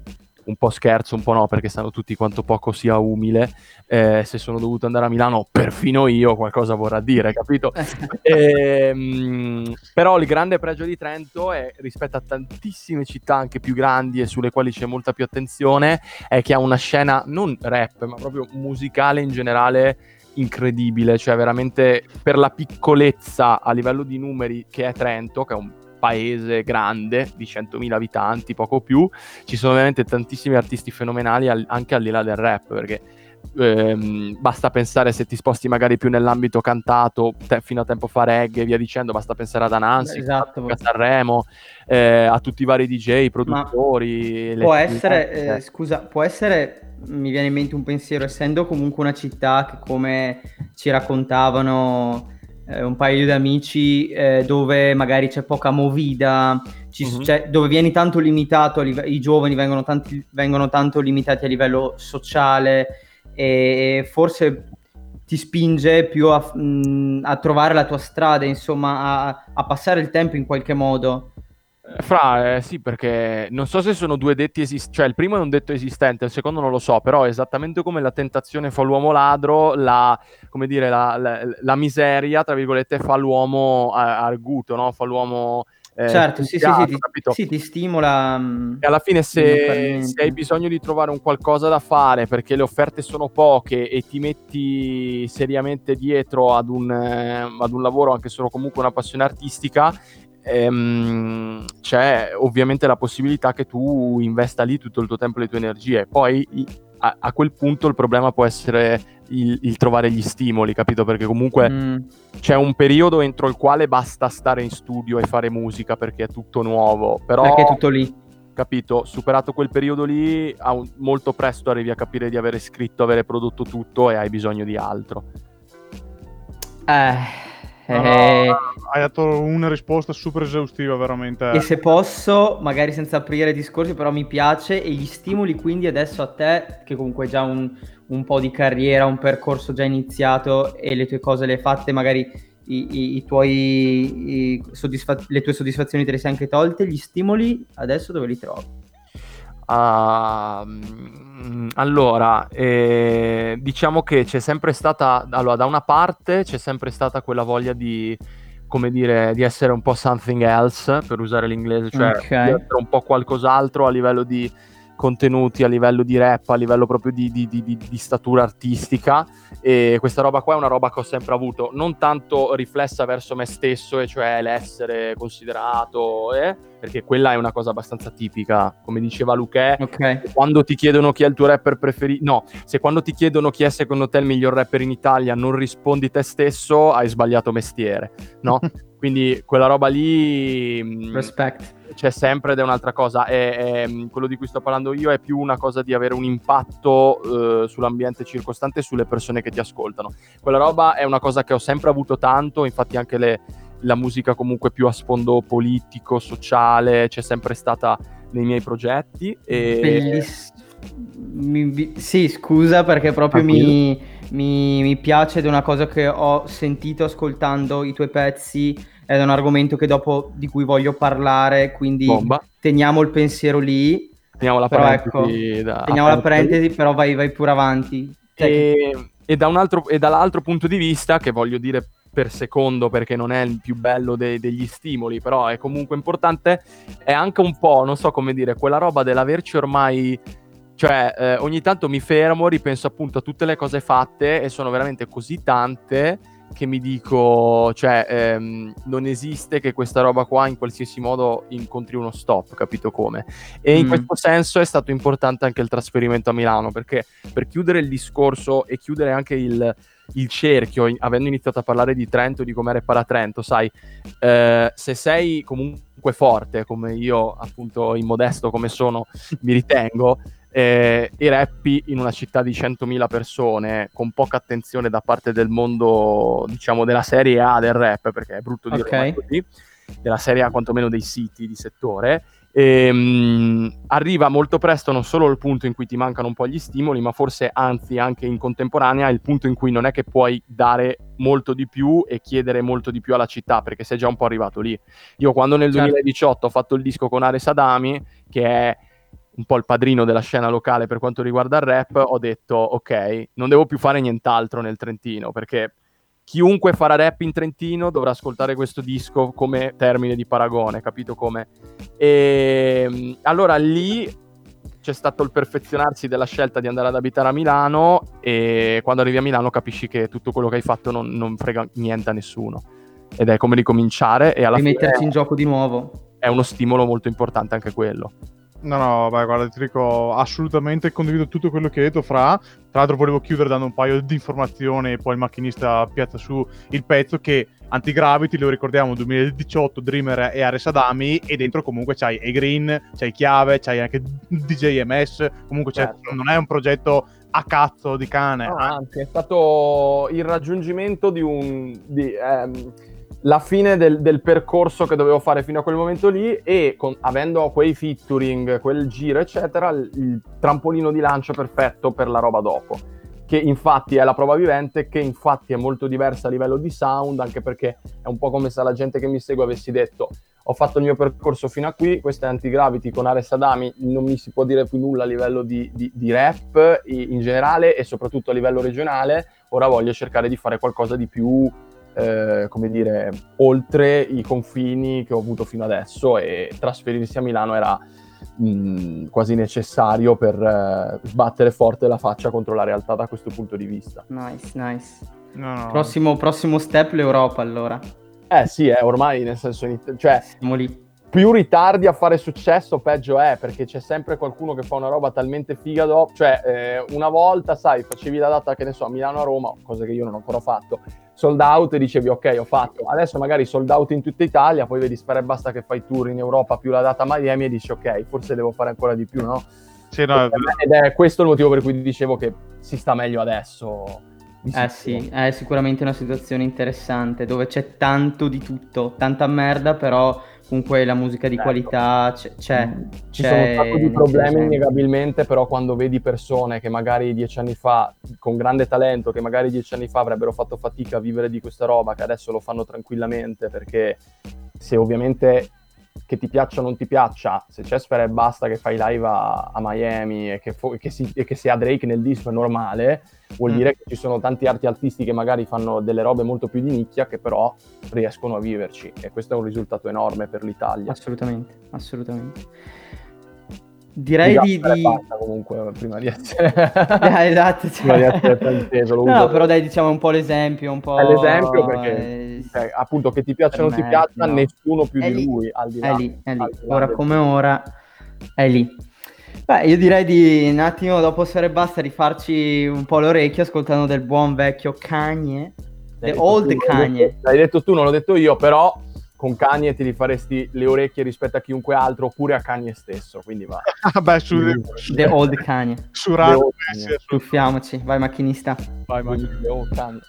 un po' scherzo, un po' no, perché sanno tutti quanto poco sia umile. Eh, se sono dovuto andare a Milano, perfino io qualcosa vorrà dire, capito? <laughs> Ehm, però il grande pregio di Trento è rispetto a tantissime città anche più grandi e sulle quali c'è molta più attenzione, è che ha una scena non rap, ma proprio musicale in generale incredibile, cioè veramente per la piccolezza a livello di numeri che è Trento, che è un paese grande di 100.000 abitanti, poco più, ci sono veramente tantissimi artisti fenomenali al- anche al di là del rap, perché ehm, basta pensare se ti sposti magari più nell'ambito cantato, te- fino a tempo fa reggae e via dicendo, basta pensare ad Anansi, Esatto. a Sanremo, eh, a tutti i vari DJ, produttori. le- Può essere, eh, scusa, può essere, mi viene in mente un pensiero, essendo comunque una città che come ci raccontavano eh, un paio di amici eh, dove magari c'è poca movida, ci- Mhm. cioè, dove vieni tanto limitato, live- i giovani vengono, tanti- vengono tanto limitati a livello sociale e forse ti spinge più a, mh, a trovare la tua strada, insomma, a, a passare il tempo in qualche modo. Fra, eh, sì, perché non so se sono due detti esistenti, cioè il primo è un detto esistente, il secondo non lo so, però esattamente come la tentazione fa l'uomo ladro, la, come dire, la, la- la miseria, tra virgolette, fa l'uomo arguto, no? Fa l'uomo... eh, certo, sì, sì, sì, capito? sì, ti stimola. mh, E alla fine se, se hai bisogno di trovare un qualcosa da fare perché le offerte sono poche e ti metti seriamente dietro ad un, eh, ad un lavoro, anche solo comunque una passione artistica, ehm, c'è ovviamente la possibilità che tu investa lì tutto il tuo tempo e le tue energie. Poi a, a quel punto il problema può essere il, il trovare gli stimoli, capito? Perché comunque mm, c'è un periodo entro il quale basta stare in studio e fare musica perché è tutto nuovo. Però perché è tutto lì. capito, superato quel periodo lì, un- molto presto arrivi a capire di avere scritto, avere prodotto tutto e hai bisogno di altro. Eh, eh, hai dato una risposta super esaustiva, veramente. E se posso, magari senza aprire discorsi, però mi piace e gli stimoli quindi adesso a te, che comunque hai già un, un po' di carriera, un percorso già iniziato e le tue cose le hai fatte, magari i, i- i tuoi, i soddisfa- le tue soddisfazioni te le sei anche tolte, gli stimoli adesso dove li trovi? Mm, allora, eh, diciamo che c'è sempre stata, allora, da una parte c'è sempre stata quella voglia di, come dire, di essere un po' something else, per usare l'inglese, cioè Ok. di essere un po' qualcos'altro a livello di contenuti, a livello di rap, a livello proprio di, di- di- di- di statura artistica e questa roba qua è una roba che ho sempre avuto, non tanto riflessa verso me stesso, e cioè l'essere considerato, eh, perché quella è una cosa abbastanza tipica, come diceva Luque, Ok. quando ti chiedono chi è il tuo rapper preferito, no, se quando ti chiedono chi è secondo te il miglior rapper in Italia non rispondi te stesso, hai sbagliato mestiere, no? <laughs> Quindi quella roba lì mh, Respect. c'è sempre ed è un'altra cosa. È- è- quello di cui sto parlando io è più una cosa di avere un impatto eh, sull'ambiente circostante e sulle persone che ti ascoltano. Quella roba è una cosa che ho sempre avuto tanto, infatti anche le- la musica comunque più a sfondo politico, sociale, c'è sempre stata nei miei progetti. E... Mi- sì, scusa perché proprio mi, mi- mi piace ed è una cosa che ho sentito ascoltando i tuoi pezzi ed è un argomento che dopo di cui voglio parlare, quindi Bomba. teniamo il pensiero lì. Teniamo la Però parentesi ecco, da- teniamo la parentesi, però vai, vai pure avanti. E, e da un altro, e dall'altro punto di vista, che voglio dire per secondo perché non è il più bello de- degli stimoli, però è comunque importante, è anche un po', non so come dire, quella roba dell'averci ormai... Cioè, eh, ogni tanto mi fermo, ripenso appunto a tutte le cose fatte e sono veramente così tante che mi dico, cioè, ehm, non esiste che questa roba qua in qualsiasi modo incontri uno stop, capito come? E in Mm. questo senso è stato importante anche il trasferimento a Milano, perché per chiudere il discorso e chiudere anche il, il cerchio, in- avendo iniziato a parlare di Trento, di come era a Trento, sai, eh, se sei comunque forte, come io appunto immodesto come sono, <laughs> mi ritengo, eh, e rappi in una città di 100.000 persone con poca attenzione da parte del mondo, diciamo, della serie A del rap, perché è brutto dire Ok. ma è così, della serie A quantomeno dei siti di settore, ehm, arriva molto presto non solo il punto in cui ti mancano un po' gli stimoli, ma forse anzi anche in contemporanea il punto in cui non è che puoi dare molto di più e chiedere molto di più alla città, perché sei già un po' arrivato lì. Io quando nel Certo. 2018 ho fatto il disco con Ares Adami, che è un po' il padrino della scena locale per quanto riguarda il rap, ho detto ok, non devo più fare nient'altro nel Trentino, perché chiunque farà rap in Trentino dovrà ascoltare questo disco come termine di paragone, capito come? E mm, allora lì c'è stato il perfezionarsi della scelta di andare ad abitare a Milano e quando arrivi a Milano capisci che tutto quello che hai fatto non, non frega niente a nessuno. Ed è come ricominciare e alla fine rimetterci in gioco di nuovo. è uno stimolo molto importante anche quello. No, no, beh, guarda, ti dico assolutamente condivido tutto quello che hai detto, Fra. Tra l'altro volevo chiudere dando un paio di informazioni e poi il macchinista piazza su il pezzo che Antigravity, lo ricordiamo, 2018, Dreamer e Ares Adami e dentro comunque c'hai E Green, c'hai Chiave, c'hai anche DJ MS, comunque Certo. non è un progetto a cazzo di cane. No, anzi, è stato il raggiungimento di un. Di, ehm, la fine del, del percorso che dovevo fare fino a quel momento lì e con- avendo quei featuring, quel giro, eccetera, il, trampolino di lancio perfetto per la roba dopo. Che infatti è la prova vivente, che infatti è molto diversa a livello di sound, anche perché è un po' come se la gente che mi segue avessi detto ho fatto il mio percorso fino a qui, questo è Antigravity con Ares Adami, non mi si può dire più nulla a livello di, di- di rap in generale e soprattutto a livello regionale, ora voglio cercare di fare qualcosa di più, eh, come dire, oltre i confini che ho avuto fino adesso e trasferirsi a Milano era mh, quasi necessario per eh, sbattere forte la faccia contro la realtà da questo punto di vista. Nice, nice. No, no. Prossimo, prossimo step l'Europa allora. Eh sì, eh, ormai nel senso, cioè, Siamo lì. più ritardi a fare successo, peggio è, perché c'è sempre qualcuno che fa una roba talmente figa dopo. Cioè, eh, una volta, sai, facevi la data, che ne so, a Milano a Roma, cosa che io non ho ancora fatto, sold out e dicevi ok, ho fatto. Adesso magari sold out in tutta Italia, poi vedi spera e basta che fai tour in Europa più la data Miami e dici ok, forse devo fare ancora di più, no? Sì, no, Ed è questo il motivo per cui dicevo che si sta meglio adesso. Eh sì, è sicuramente una situazione interessante dove c'è tanto di tutto, tanta merda, però comunque la musica di Ecco. qualità c'è. c'è, Ci c'è sono un sacco di problemi innegabilmente, però quando vedi persone che magari dieci anni fa, con grande talento, che magari dieci anni fa avrebbero fatto fatica a vivere di questa roba, che adesso lo fanno tranquillamente, perché se ovviamente che ti piaccia o non ti piaccia, se c'è Sfera e Basta che fai live a, a Miami e che, fo- e che si, e che sia Drake nel disco è normale, vuol Mm. dire che ci sono tanti arti artisti che magari fanno delle robe molto più di nicchia che però riescono a viverci e questo è un risultato enorme per l'Italia. Assolutamente, assolutamente. Direi di... Sfera e di- Basta comunque prima di essere... <laughs> Eh, esatto, <laughs> prima di essere frainteso, lo No, uso. però dai, diciamo un po' l'esempio, un po'... È l'esempio perché eh, cioè, appunto che ti piaccia o non ti piaccia, no. nessuno più È di lì, lui al di là. È lì, è lì. di Ora del- come ora è lì. Beh, io direi di un attimo dopo Sfera e Basta rifarci un po' l'orecchio ascoltando del buon vecchio Kanye. The old tu, l'hai Kanye. detto- L'hai detto tu, non l'ho detto io, però con Kanye ti rifaresti le orecchie rispetto a chiunque altro oppure a Kanye stesso, quindi va. Ah, <laughs> beh, su, The old Kanye. su Radio Tuffiamoci, vai macchinista. Vai, vai, the old Kanye.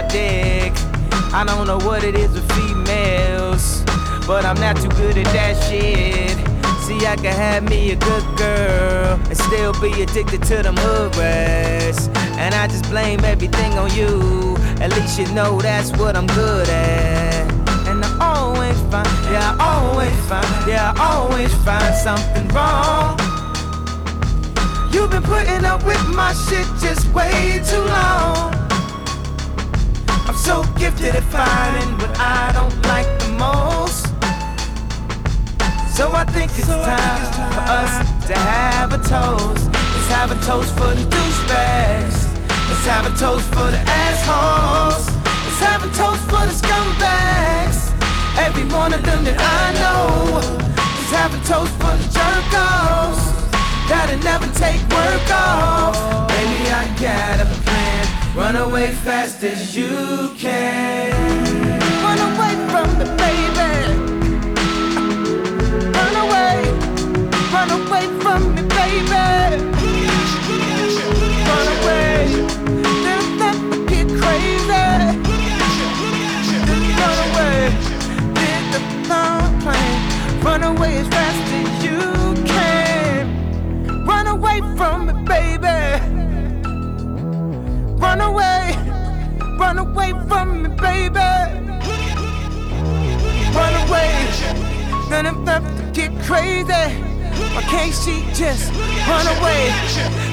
My dick. I don't know what it is with females, but I'm not too good at that shit. See, I can have me a good girl and still be addicted to them hood rats. And I just blame everything on you. At least you know that's what I'm good at. And I always find, yeah, I always find, yeah, I always find something wrong. You've been putting up with my shit just way too long. So gifted at finding what I don't like the most. So I think it's time for us to have a toast. Let's have a toast for the douchebags. Let's have a toast for the assholes. Let's have a toast for the scumbags. Every one of them that I know. Let's have a toast for the jerk-offs. That'll never take work off. Baby, I got a plan. Run away fast as you can. Run away from me, baby. Run away. Run away from me, baby. Run away. Then never get crazy. Run away. Get the phone plane. Run away as fast as you can. Run away from me, baby. Run away. Run away from me, baby. Run away. I'm about to get crazy. Why can't she just run away?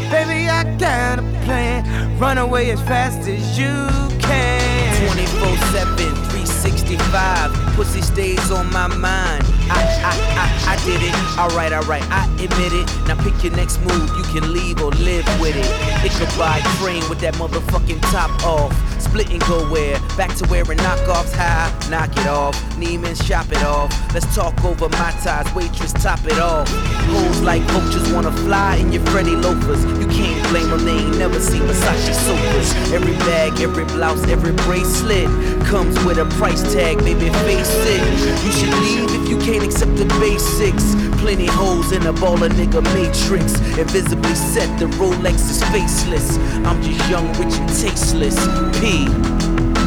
Baby, I got a plan. Run away as fast as you can. 24 7, 365. Pussy stays on my mind. I, I, I, I did it. Alright, alright, I admit it. Now pick your next move. You can leave or live with it. Ichabod crane with that motherfucking top off. Split and go where? Back to wearing knockoffs high. Knock it off. Neiman's shop it off. Let's talk over my ties. Waitress, top it off. Hoes like vultures wanna fly in your Freddy loafers. You can't blame them, they ain't never seen Versace sofas. Every bag, every blouse, every bracelet comes with a price tag, baby, face it. You should leave if you can't accept the basics. Plenty holes in a baller nigga matrix. Invisibly set, the Rolex is faceless. I'm just young, rich, and tasteless. P.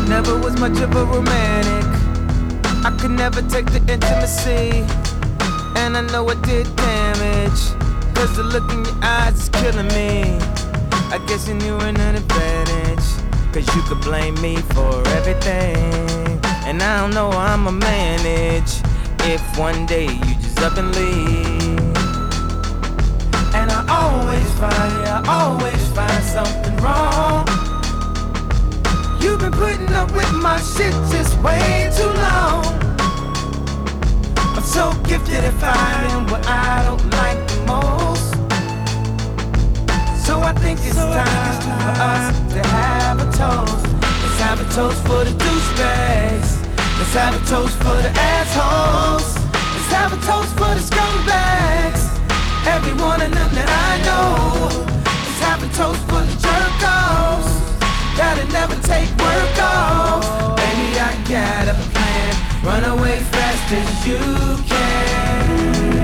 Never was much of a romantic. I could never take the intimacy. And I know it did damage. Cause the look in your eyes is killing me. I guess you knew an advantage. Cause you could blame me for everything. And I don't know how I'ma manage. If one day you just up and leave. And I always find, yeah, I always find something wrong. You've been putting up with my shit just way too long. I'm so gifted at finding what I don't like the most. So I think it's time for us to have a toast. Let's have a toast for the. Let's have a toast for the assholes. Let's have a toast for the scumbags. Every one of them that I know. Let's have a toast for the jerk-offs. That'll never take work off. Baby, I got a plan. Run away fast as you can.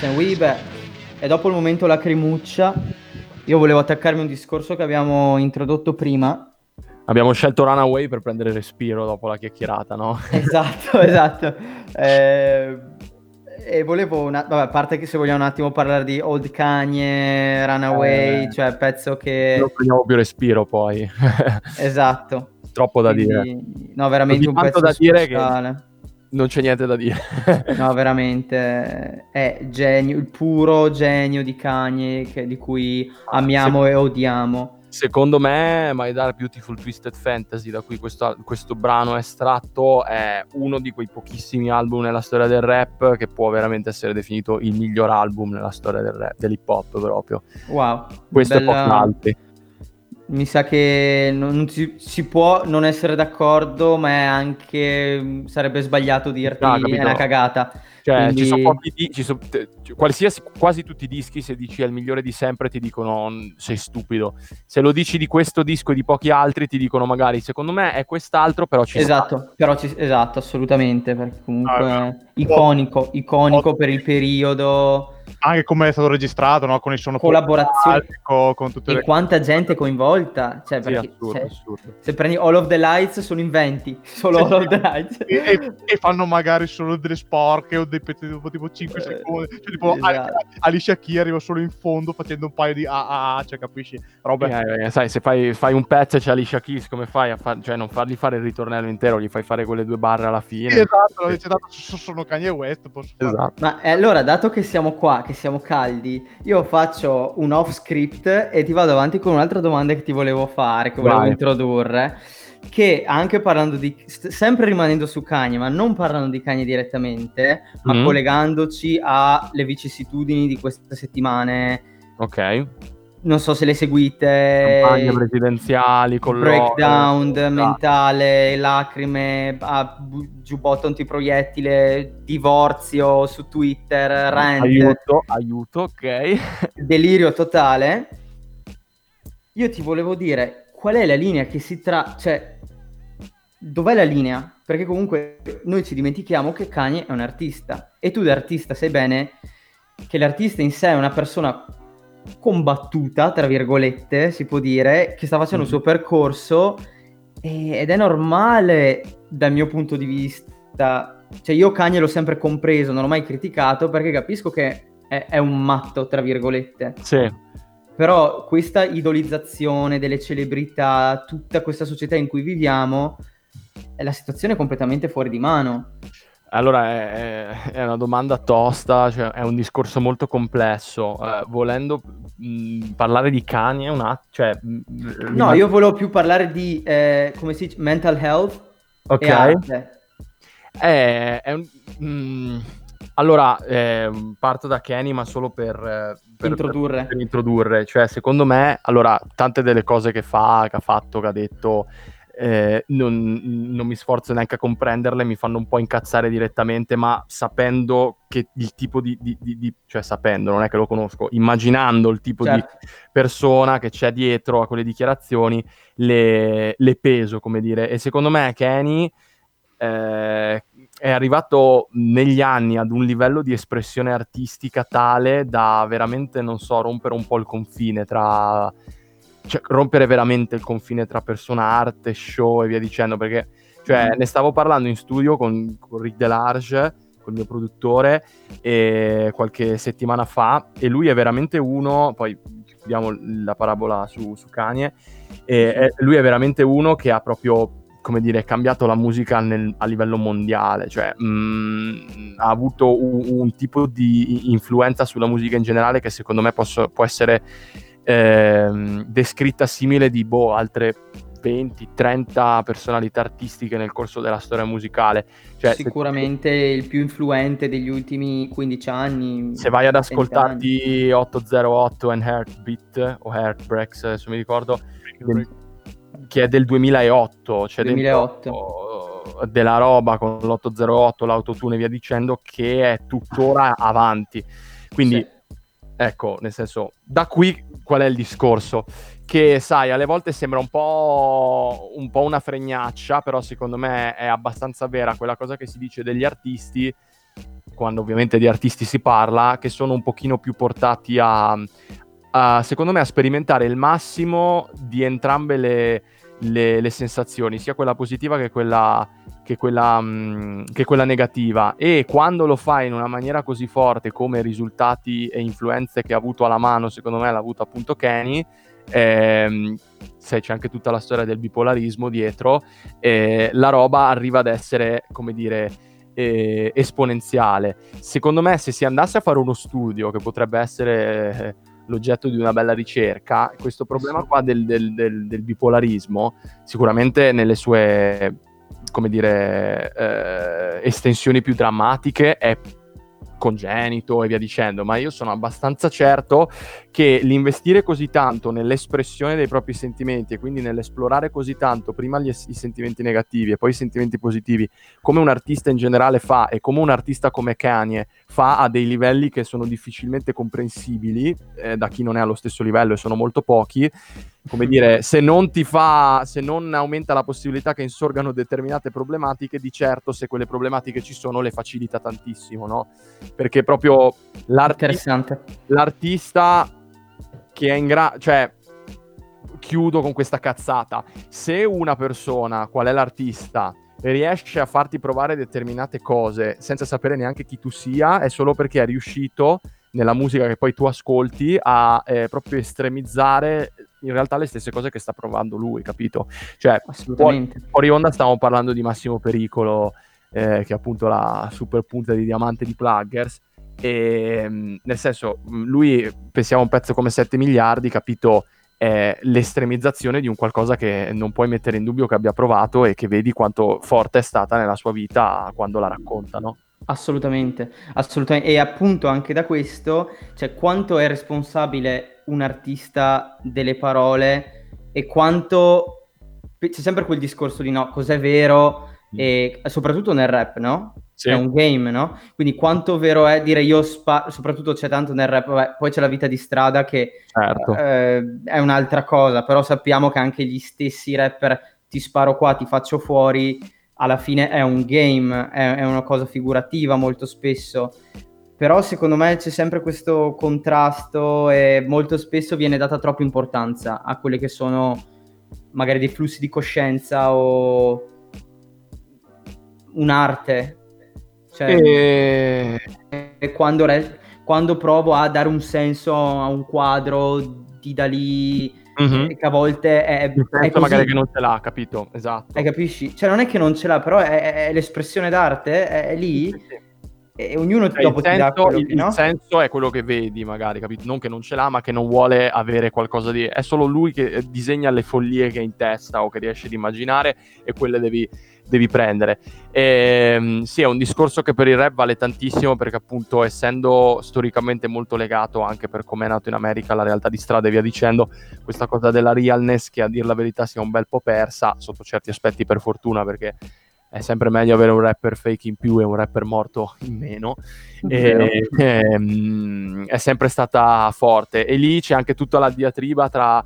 Oh yes, and we back. E dopo il momento lacrimuccia, io volevo attaccarmi a un discorso che abbiamo introdotto prima. Abbiamo scelto Runaway per prendere respiro dopo la chiacchierata, no? <laughs> Esatto, <laughs> esatto. Eh, e volevo, una... vabbè, a parte che se vogliamo un attimo parlare di Old Kanye, Runaway, Eh. cioè pezzo che... Non prendiamo più respiro poi. <laughs> Esatto. Troppo da Quindi, dire. No, veramente Così un pezzo da dire che. Non c'è niente da dire. <laughs> No, veramente è genio, il puro genio di Kanye che- di cui amiamo e odiamo. Secondo me, My Dark Beautiful Twisted Fantasy, da cui questo, questo brano è estratto, è uno di quei pochissimi album nella storia del rap che può veramente essere definito il miglior album nella storia del rap, dell'hip hop proprio. Wow. Questo bella- pochi altri. Mi sa che non si, si può non essere d'accordo, ma è anche sarebbe sbagliato dirti Ah, è una cagata. Cioè, Quindi- ci sono pochi di- ci sono- qualsiasi, quasi tutti i dischi, se dici è il migliore di sempre, ti dicono "Mm, sei stupido. Se lo dici di questo disco e di pochi altri, ti dicono magari secondo me è quest'altro, però ci sta. Esatto, però ci- esatto, assolutamente, perché comunque Ah, è iconico, iconico per il periodo, Anche come è stato registrato, no? Con il suono collaborazione con, con tutte e le quanta gente coinvolta, cioè Sì, perché assurdo, se, assurdo. se prendi All of the Lights sono inventi, <laughs> solo Sì. All of the Lights. e, e- e fanno magari solo delle sporche o dei pezzi dopo tipo 5 Eh, secondi. Cioè, tipo, esatto. Ali- Alicia Key arriva solo in fondo facendo un paio di ah, ah, cioè, capisci? Robe. Eh, eh, sai, se fai, fai un pezzo e c'è Alicia Keys, come fai a far, cioè non fargli fare il ritornello intero, gli fai fare quelle due barre alla fine. Sì, esatto, dice, tanto so- sono Kanye West, posso Esatto. Ma eh, allora, dato che siamo qua, che siamo caldi, io faccio un off script e ti vado avanti con un'altra domanda che ti volevo fare, che volevo Vai. introdurre. Che anche parlando di, st- sempre rimanendo su Kanye, ma non parlando di Kanye direttamente, ma Mhm. collegandoci alle vicissitudini di queste settimane, Ok. Non so se le seguite, Campagne presidenziali, colloqui. breakdown mentale, lacrime, a bu- giubbotto antiproiettile, divorzio su Twitter, rant, Aiuto, aiuto, ok. <laughs> delirio totale. Io ti volevo dire qual è la linea che si tra... cioè, dov'è la linea? Perché comunque noi ci dimentichiamo che Kanye è un artista e tu da artista sai bene che l'artista in sé è una persona combattuta, tra virgolette, si può dire, che sta facendo il suo percorso e- ed è normale dal mio punto di vista. Cioè io Kanye l'ho sempre compreso, non l'ho mai criticato perché capisco che è, è un matto, tra virgolette. Sì. Però questa idolizzazione delle celebrità, tutta questa società in cui viviamo, è la situazione è completamente fuori di mano. Allora, è, è- è una domanda tosta, cioè, è un discorso molto complesso. Eh, volendo mh, parlare di cani, è un att- cioè, mh, No, io volevo più parlare di, eh, come si dice, mental health Ok. e arte. È, è un- allora, ehm, parto da Kenny, ma solo per, eh, per- Introdurre. per introdurre. Cioè, secondo me, allora, tante delle cose che fa, che ha fatto, che ha detto, eh, non, non mi sforzo neanche a comprenderle, mi fanno un po' incazzare direttamente, ma sapendo che il tipo di, di- di- di- cioè sapendo, non è che lo conosco, immaginando il tipo Certo. di persona che c'è dietro a quelle dichiarazioni, le, le peso, come dire. E secondo me Kenny eh, è arrivato negli anni ad un livello di espressione artistica tale da veramente, non so, rompere un po' il confine tra... Cioè, rompere veramente il confine tra persona, arte, show e via dicendo, perché cioè, Mm. ne stavo parlando in studio con, con Rick Delarge, col mio produttore, e qualche settimana fa, e lui è veramente uno, poi chiudiamo la parabola su, su Kanye, e è- lui è veramente uno che ha proprio come dire, cambiato la musica nel- a livello mondiale, cioè mh, ha avuto un, un tipo di influenza sulla musica in generale che secondo me posso- può essere ehm, descritta simile di boh, altre 20-30 personalità artistiche nel corso della storia musicale. Cioè, se- Sicuramente il più influente degli ultimi 15 anni. se vai ad 20 anni. ascoltarti 808 and Heartbeat o Heartbreaks, adesso mi ricordo, del- che è del 2008, c'è 2008. dentro, eh, della roba con l'808, l'autotune e via dicendo, che è tuttora avanti. Quindi, ecco, nel senso, da qui qual è il discorso? Che, sai, alle volte sembra un po', un po' una fregnaccia, però secondo me è abbastanza vera quella cosa che si dice degli artisti quando ovviamente di artisti si parla, che sono un pochino più portati a, a, secondo me, a sperimentare il massimo di entrambe le, le, le sensazioni, sia quella positiva che quella, che quella, mh, che quella negativa. E quando lo fai in una maniera così forte come risultati e influenze che ha avuto alla mano, secondo me l'ha avuto appunto Kenny, ehm, sai, c'è anche tutta la storia del bipolarismo dietro, eh, la roba arriva ad essere, come dire, eh, esponenziale. Secondo me, se si andasse a fare uno studio, che potrebbe essere l'oggetto di una bella ricerca, questo problema qua del, del, del, del bipolarismo, sicuramente nelle sue, come dire, eh, estensioni più drammatiche è congenito e via dicendo, ma io sono abbastanza certo che l'investire così tanto nell'espressione dei propri sentimenti e quindi nell'esplorare così tanto prima gli, i sentimenti negativi e poi i sentimenti positivi, come un artista in generale fa e come un artista come Kanye fa a dei livelli che sono difficilmente comprensibili eh, da chi non è allo stesso livello e sono molto pochi, come dire, se non ti fa, se non aumenta la possibilità che insorgano determinate problematiche, di certo se quelle problematiche ci sono le facilita tantissimo, no? Perché proprio l'artista, l'artista che è in grado, cioè chiudo con questa cazzata, se una persona, qual è l'artista, riesce a farti provare determinate cose senza sapere neanche chi tu sia, è solo perché è riuscito nella musica che poi tu ascolti a eh, proprio estremizzare in realtà le stesse cose che sta provando lui, capito? Cioè, fuori, fuori onda stavamo parlando di Massimo Pericolo, eh, che è appunto la super punta di diamante di Pluggers, e mm, nel senso, mm, lui pensiamo a un pezzo come 7 miliardi, capito? È l'estremizzazione di un qualcosa che non puoi mettere in dubbio che abbia provato e che vedi quanto forte è stata nella sua vita quando la racconta, no? Assolutamente, assolutamente. E appunto anche da questo, cioè quanto è responsabile un artista delle parole e quanto c'è sempre quel discorso di no, cos'è vero e soprattutto nel rap, no? Sì. È un game, no? Quindi quanto vero è dire io sparo, soprattutto c'è tanto nel rap, vabbè, poi c'è la vita di strada che certo. eh, è un'altra cosa, però sappiamo che anche gli stessi rapper ti sparo qua, ti faccio fuori alla fine è un game, è, è una cosa figurativa molto spesso però secondo me c'è sempre questo contrasto e molto spesso viene data troppa importanza a quelli che sono magari dei flussi di coscienza o un'arte. Cioè, e... quando, re... quando, provo a dare un senso a un quadro di Dalì mm-hmm. che a volte è, è così. magari che non ce l'ha, capito? Esatto. Eh, capisci? Cioè non è che non ce l'ha, però è, è l'espressione d'arte, è, lì. Sì, sì. E ognuno cioè, dopo il ti senso, dà il, che, no? il senso è quello che vedi, magari, capito? Non che non ce l'ha, ma che non vuole avere qualcosa di. È solo lui che eh, disegna le follie che ha in testa o che riesce ad immaginare, e quelle devi, devi prendere. E, ehm, sì, è un discorso che per il rap vale tantissimo perché, appunto, essendo storicamente molto legato anche per come è nato in America, la realtà di strada e via dicendo, questa cosa della realness che a dir la verità sia un bel po' persa, sotto certi aspetti, per fortuna, perché è sempre meglio avere un rapper fake in più e un rapper morto in meno. E, ehm, è sempre stata forte. E lì c'è anche tutta la diatriba tra,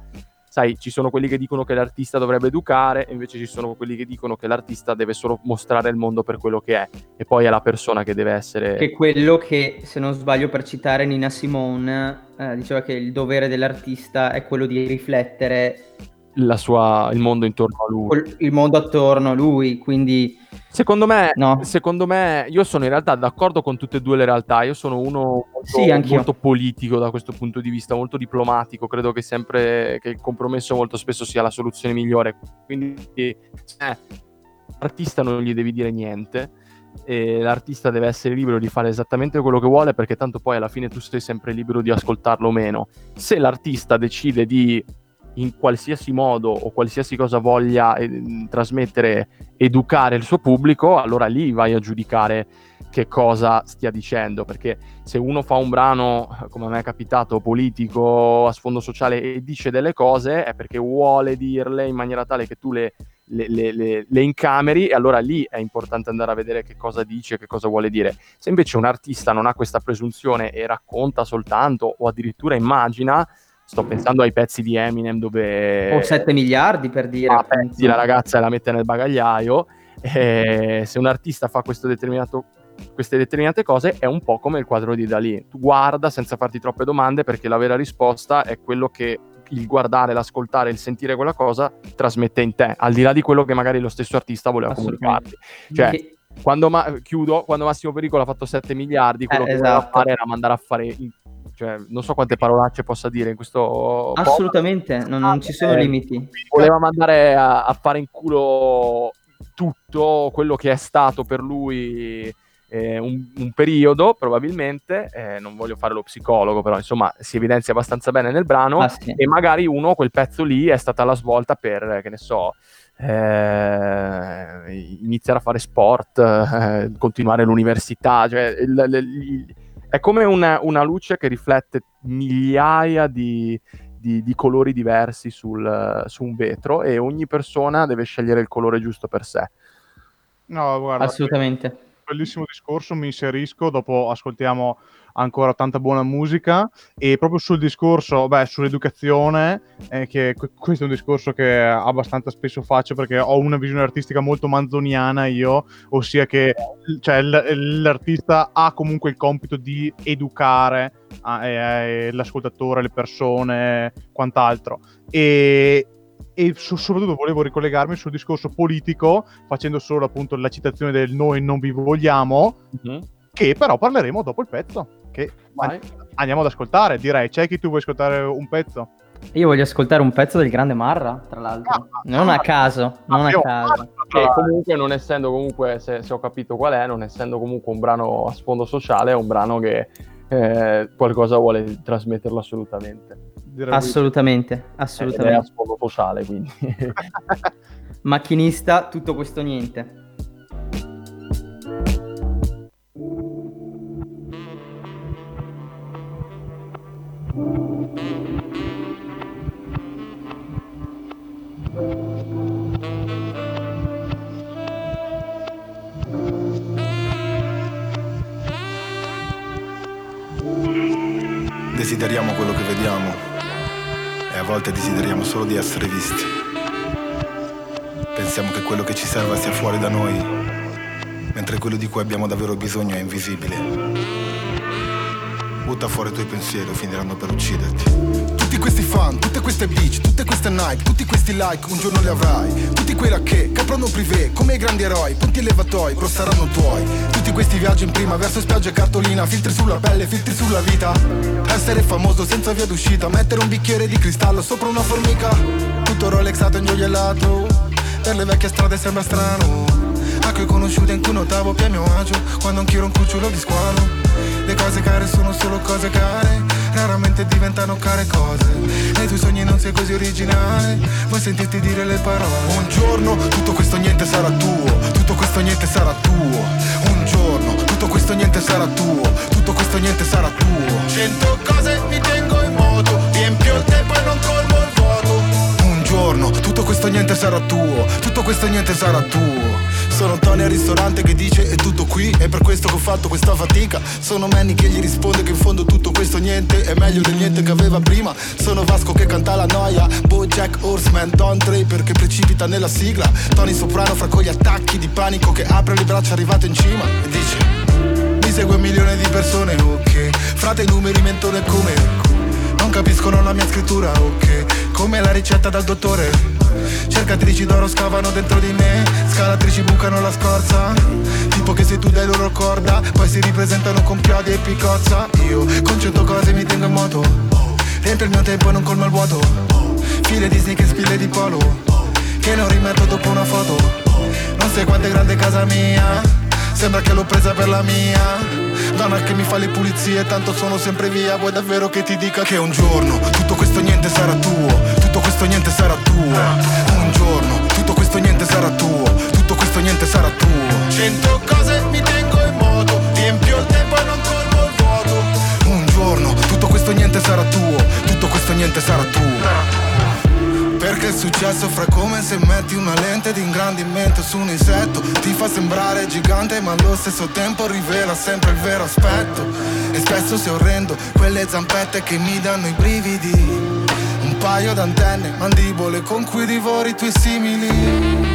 sai, ci sono quelli che dicono che l'artista dovrebbe educare, e invece ci sono quelli che dicono che l'artista deve solo mostrare il mondo per quello che è, e poi è la persona che deve essere. Che quello che, se non sbaglio, per citare Nina Simone, eh, diceva che il dovere dell'artista è quello di riflettere sua, il mondo intorno a lui. Il mondo attorno a lui, quindi... Secondo me, no. secondo me, io sono in realtà d'accordo con tutte e due le realtà. Io sono uno molto, sì, molto politico da questo punto di vista, molto diplomatico. Credo che sempre che il compromesso molto spesso sia la soluzione migliore. Quindi, eh, l'artista non gli devi dire niente. L'artista deve essere libero di fare esattamente quello che vuole perché tanto poi alla fine tu sei sempre libero di ascoltarlo o meno. Se l'artista decide di in qualsiasi modo o qualsiasi cosa voglia eh, trasmettere, educare il suo pubblico, allora lì vai a giudicare che cosa stia dicendo, perché se uno fa un brano, come a me è capitato, politico a sfondo sociale e dice delle cose, è perché vuole dirle in maniera tale che tu le, le, le, le, incameri e allora lì è importante andare a vedere che cosa dice, che cosa vuole dire. Se invece un artista non ha questa presunzione e racconta soltanto o addirittura immagina, Sto pensando ai pezzi di Eminem dove... O 7 miliardi per dire. Ah, pezzi, la ragazza la mette nel bagagliaio. E se un artista fa questo determinato queste determinate cose è un po' come il quadro di Dalì. Tu guarda senza farti troppe domande perché la vera risposta è quello che il guardare, l'ascoltare, il sentire quella cosa trasmette in te, al di là di quello che magari lo stesso artista voleva comunicarti. Cioè, Che- quando, ma- chiudo, quando Massimo Pericolo ha fatto 7 miliardi, quello Eh, che voleva esatto. fare era mandare a fare... cioè, non so quante parolacce possa dire in questo... Assolutamente, non, non ci sono Eh, limiti. voleva mandare a, a fare in culo tutto quello che è stato per lui eh, un, un periodo, probabilmente. eh, non voglio fare lo psicologo, però insomma si evidenzia abbastanza bene nel brano. Ah, sì. E magari uno, quel pezzo lì, è stata la svolta per, che ne so. eh, iniziare a fare sport, eh, <laughs> continuare l'università, cioè il- il- è come una, una luce che riflette migliaia di, di- di colori diversi sul- su un vetro e ogni persona deve scegliere il colore giusto per sé. No, guarda, Assolutamente. Bellissimo discorso, mi inserisco, dopo ascoltiamo ancora tanta buona musica e proprio sul discorso, beh, sull'educazione, eh, che que- questo è un discorso che abbastanza spesso faccio perché ho una visione artistica molto manzoniana io, ossia che cioè, l'artista ha comunque il compito di educare eh, eh, l'ascoltatore, le persone, quant'altro. E, e so- soprattutto volevo ricollegarmi sul discorso politico facendo solo appunto la citazione del noi non vi vogliamo che però parleremo dopo il pezzo che an- andiamo ad ascoltare direi c'è chi tu vuoi ascoltare un pezzo Io voglio ascoltare un pezzo del grande Marra, tra l'altro. non a caso, non a caso. Che comunque non essendo comunque, se, se ho capito qual è, non essendo comunque un brano a sfondo sociale, è un brano che eh, qualcosa vuole trasmetterlo assolutamente. Assolutamente, Ed è a assolutamente. sfondo sociale, quindi. <laughs> Macchinista, tutto questo niente. Desideriamo quello che vediamo volte desideriamo solo di essere visti. Pensiamo che quello che ci serva sia fuori da noi, mentre quello di cui abbiamo davvero bisogno è invisibile. Butta fuori i tuoi pensieri o finiranno per ucciderti. Tutti questi fan, tutte queste bitch, tutte queste Nike, tutti questi like un giorno li avrai. Tutti quei che caprono privé, come i grandi eroi, punti elevatoi, però saranno tuoi. Tutti questi viaggi in prima verso spiaggia e cartolina, filtri sulla pelle, filtri sulla vita. Essere famoso senza via d'uscita, mettere un bicchiere di cristallo sopra una formica. Tutto rolexato e ingioiellato, per le vecchie strade sembra strano. Acque conosciute in cui notavo più mio agio, quando anch'io ero un cucciolo di squalo. Le cose care sono solo cose care, raramente diventano care cose. Nei tuoi sogni non sei così originale, vuoi sentirti dire le parole. Un giorno tutto questo niente sarà tuo, tutto questo niente sarà tuo. Un giorno tutto questo niente sarà tuo, tutto questo niente sarà tuo. Cento cose mi tengo Un giorno tutto questo niente sarà tuo, tutto questo niente sarà tuo. Sono Tony al ristorante che dice è tutto qui, è per questo che ho fatto questa fatica. Sono Manny che gli risponde che in fondo tutto questo niente è meglio del niente che aveva prima. Sono Vasco che canta la noia, Bojack Horseman, Don Draper che precipita nella sigla. Tony Soprano fra con attacchi di panico che apre le braccia arrivato in cima e dice mi segue un milione di persone, ok. Frate i numeri mentone come non capiscono la mia scrittura, ok Come la ricetta dal dottore. Cercatrici d'oro scavano dentro di me Scalatrici bucano la scorza. Tipo che se tu dai loro corda Poi si ripresentano con chiodi e picozza. Io con cento cose mi tengo in moto. Riempio il mio tempo e non colmo il vuoto File di sneak e spille di polo. Che non rimetto dopo una foto. Non sai quanto è grande casa mia. Sembra che l'ho presa per la mia Donna che mi fa le pulizie, tanto sono sempre via. Vuoi davvero che ti dica che un giorno Tutto questo niente sarà tuo? Tutto questo niente sarà tuo. Un giorno Tutto questo niente sarà tuo. Tutto questo niente sarà tuo. Cento cose mi tengo in moto Riempio il tempo e non colmo il vuoto. Un giorno Tutto questo niente sarà tuo. Tutto questo niente sarà tuo perché il successo fra come se metti una lente di ingrandimento su un insetto. Ti fa sembrare gigante ma allo stesso tempo rivela sempre il vero aspetto. E spesso sei orrendo quelle zampette che mi danno i brividi. Un paio d'antenne, mandibole con cui divori i tuoi simili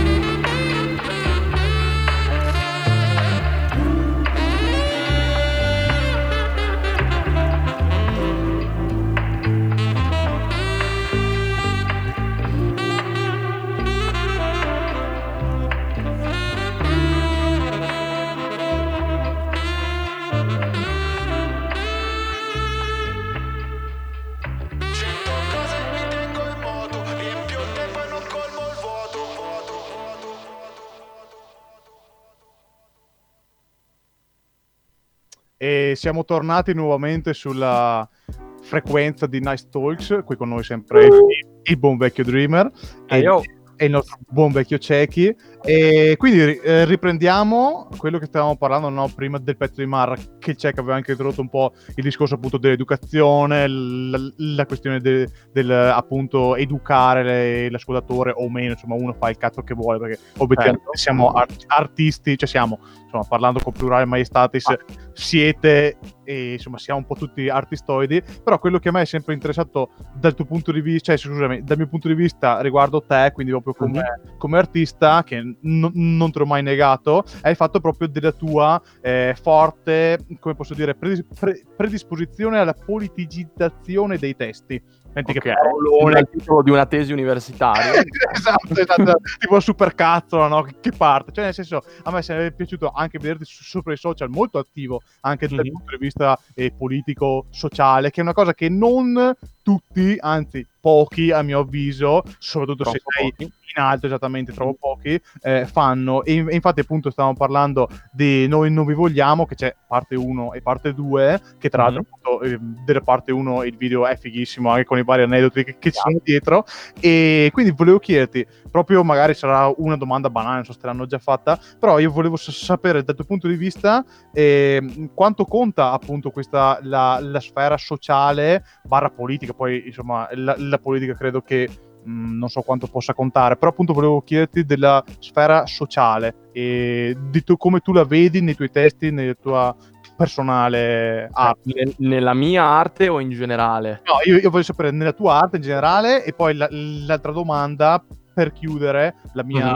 e siamo tornati nuovamente sulla frequenza di Nice Talks, qui con noi sempre il, il buon vecchio Dreamer e, io. e il nostro buon vecchio Cecchi. E quindi eh, riprendiamo quello che stavamo parlando no, prima del pezzo di Marra, che il Cech aveva anche introdotto un po' il discorso appunto dell'educazione, la, la questione de- del appunto educare le- l'ascoltatore o meno, insomma uno fa il cazzo che vuole perché obiettivamente Certo. siamo art- artisti, cioè siamo, insomma parlando con plurale maestatis, siete e insomma siamo un po' tutti artistoidi, però quello che a me è sempre interessato dal tuo punto di vista, cioè scusami, dal mio punto di vista riguardo te, quindi proprio come, come artista, che n- non te l'ho mai negato, è il fatto proprio della tua eh, forte, come posso dire, predis- pre- predisposizione alla politicizzazione dei testi. Senti che Ok, parolone. il titolo di una tesi universitaria. <laughs> esatto, esatto, tipo super cazzo no? che- che parte. Cioè, nel senso, a me sarebbe piaciuto anche vederti su- sopra i social molto attivo, anche dal Mhm. punto di vista eh, politico, sociale, che è una cosa che non tutti, anzi pochi a mio avviso, soprattutto se Troppo sei pochi. In alto esattamente, troppo pochi, eh, fanno. E, e infatti appunto stavamo parlando di Noi non vi vogliamo, che c'è parte 1 e parte 2, che tra l'altro appunto eh, della parte 1 il video è fighissimo anche con i vari aneddoti che, che ci sono dietro. E quindi volevo chiederti, proprio magari sarà una domanda banale, non so se te l'hanno già fatta, però io volevo sa- sapere dal tuo punto di vista eh, quanto conta appunto questa la, la sfera sociale barra politica, poi insomma la, la politica credo che mh, non so quanto possa contare, però appunto volevo chiederti della sfera sociale e di tu- come tu la vedi nei tuoi testi, nella tua personale arte. Nel- nella mia arte o in generale? No, io, io voglio sapere nella tua arte in generale e poi la- l'altra domanda per chiudere la mia,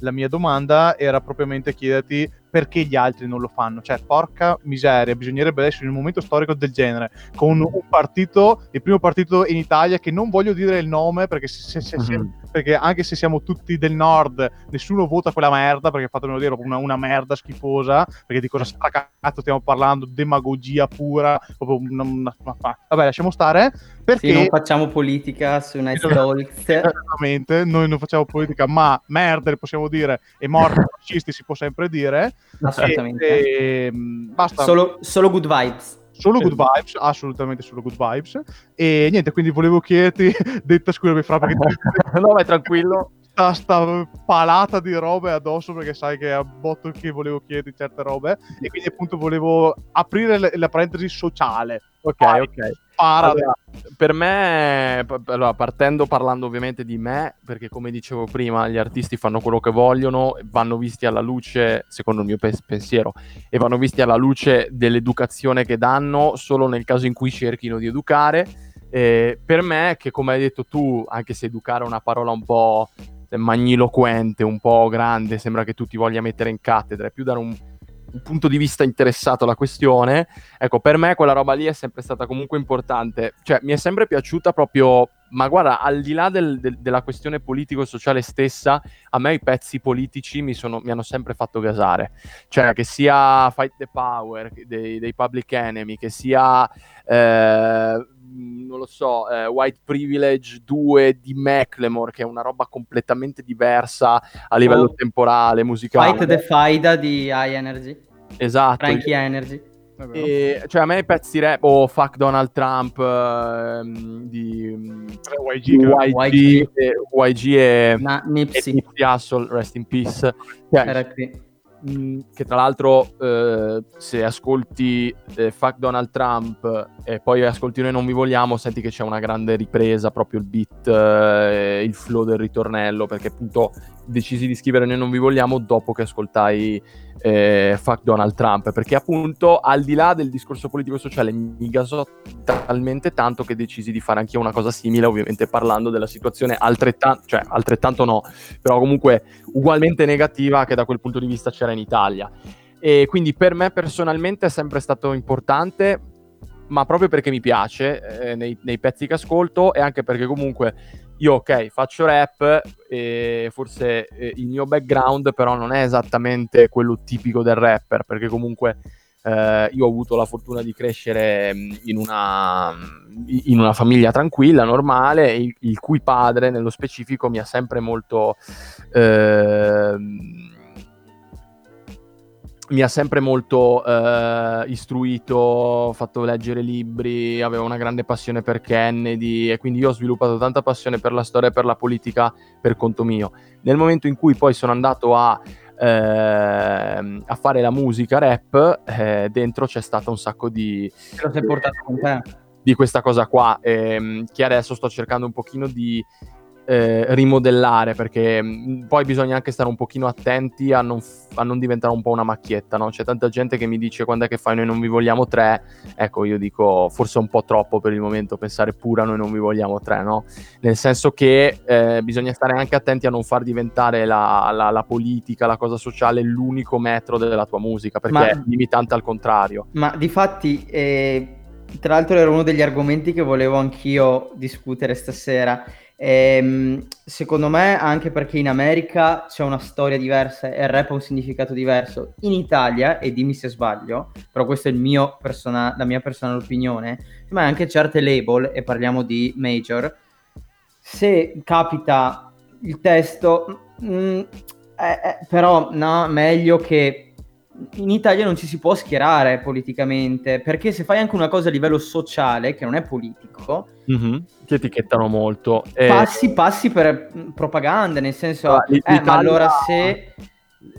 la mia domanda era propriamente chiederti perché gli altri non lo fanno. Cioè, porca miseria, bisognerebbe essere in un momento storico del genere, con un partito, il primo partito in Italia, che non voglio dire il nome perché, se- se- se- Mhm. perché anche se siamo tutti del nord, nessuno vota quella merda, perché fatemelo dire, proprio una, una merda schifosa, perché di cosa stracazzo stiamo parlando, demagogia pura, proprio una, una- ma- vabbè, lasciamo stare, perché... Sì, non facciamo politica su Nice Talks. Esattamente, noi non facciamo politica, ma merda, le possiamo dire, e morti <laughs> fascisti si può sempre dire. Assolutamente. E, e, mh, basta. Solo, solo good vibes. Solo good vibes, assolutamente solo good vibes. E niente, quindi volevo chiederti, <laughs> detta scusami Fra, perché no, vai tranquillo. Sta, sta palata di robe addosso perché sai che a botto che volevo chiederti certe robe e quindi appunto volevo aprire le- la parentesi sociale. Ok, ok. Spara. Allora, per me, allora, partendo parlando ovviamente di me, perché come dicevo prima, gli artisti fanno quello che vogliono, vanno visti alla luce, secondo il mio pes- pensiero, e vanno visti alla luce dell'educazione che danno solo nel caso in cui cerchino di educare. Eh, per me, che come hai detto tu, anche se educare è una parola un po' magniloquente, un po' grande, sembra che tu ti voglia mettere in cattedra, è più dare un, un punto di vista interessato alla questione. Ecco, per me quella roba lì è sempre stata comunque importante. Cioè, mi è sempre piaciuta proprio. Ma guarda, al di là del- del- della questione politico-sociale stessa, a me i pezzi politici mi, sono- mi hanno sempre fatto gasare. Cioè, che sia Fight the Power dei, dei Public Enemy, che sia, eh, non lo so, eh, White Privilege 2 di Macklemore, che è una roba completamente diversa a livello O temporale, musicale. Fight the Faida di High Energy. Esatto. Frankie Energy. E, cioè a me i pezzi rap o Fuck Donald Trump ehm, di YG, di YG, e, YG e, Na- e Nipsey. Nipsey Hussle, rest in peace Cioè. Che tra l'altro eh, se ascolti eh, Fuck Donald Trump e poi ascolti Noi non vi vogliamo senti che c'è una grande ripresa proprio il beat eh, il flow del ritornello perché appunto decisi di scrivere Noi non vi vogliamo dopo che ascoltai eh, Fuck Donald Trump perché appunto al di là del discorso politico e sociale mi gasò talmente tanto che decisi di fare anch'io una cosa simile ovviamente parlando della situazione altrettanto cioè altrettanto no però comunque ugualmente negativa che da quel punto di vista c'era in Italia. E quindi per me personalmente è sempre stato importante, ma proprio perché mi piace eh, nei, nei pezzi che ascolto e anche perché comunque io ok faccio rap e forse eh, il mio background però non è esattamente quello tipico del rapper perché comunque eh, io ho avuto la fortuna di crescere mh, in una, in una famiglia tranquilla, normale, il, il cui padre nello specifico mi ha sempre molto ehm, mi ha sempre molto eh, istruito, fatto leggere libri, avevo una grande passione per Kennedy e quindi io ho sviluppato tanta passione per la storia e per la politica per conto mio. Nel momento in cui poi sono andato a, ehm, a fare la musica rap, eh, dentro c'è stato un sacco di... Te lo sei portato con te. di questa cosa qua, ehm, che adesso sto cercando un pochino di eh, rimodellare, perché mh, poi bisogna anche stare un pochino attenti a non, f- a non diventare un po' una macchietta, no? C'è tanta gente che mi dice quando è che fai noi non vi vogliamo tre, ecco io dico forse è un po' troppo per il momento pensare pure a noi non vi vogliamo tre, no? Nel senso che eh, bisogna stare anche attenti a non far diventare la, la- la politica, la cosa sociale l'unico metro della tua musica, perché Ma- è limitante al contrario. Ma di fatti, eh, tra l'altro era uno degli argomenti che volevo anch'io discutere stasera. Ehm, secondo me anche perché in America c'è una storia diversa e il rap ha un significato diverso. In Italia, e dimmi se sbaglio, però questa è persona- la mia personale opinione, ma anche certe label, e parliamo di major, se capita il testo, mm, eh, eh, però no, meglio che in Italia non ci si può schierare politicamente, perché se fai anche una cosa a livello sociale, che non è politico, Mhm. Ti etichettano molto. Eh, passi, passi per mm, propaganda, nel senso, Ah, eh, ma allora se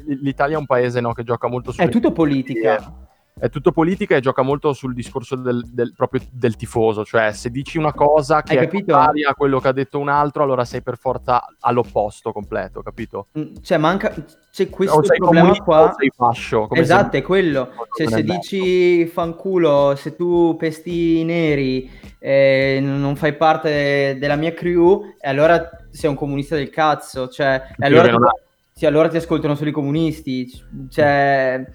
L'Italia è un paese no, che gioca molto su è tutto politica, è tutto politica e gioca molto sul discorso del, del- proprio del tifoso, cioè se dici una cosa che è contraria a quello che ha detto un altro, allora sei per forza all'opposto completo, capito? Mm, cioè manca, c'è questo o sei problema qua. sei fascio. Esatto, è quello. Cioè, se dici fanculo, se tu pesti i neri, eh, non fai parte della mia crew, e allora sei un comunista del cazzo. Cioè, allora, sì, allora ti ascoltano solo i comunisti. Cioè,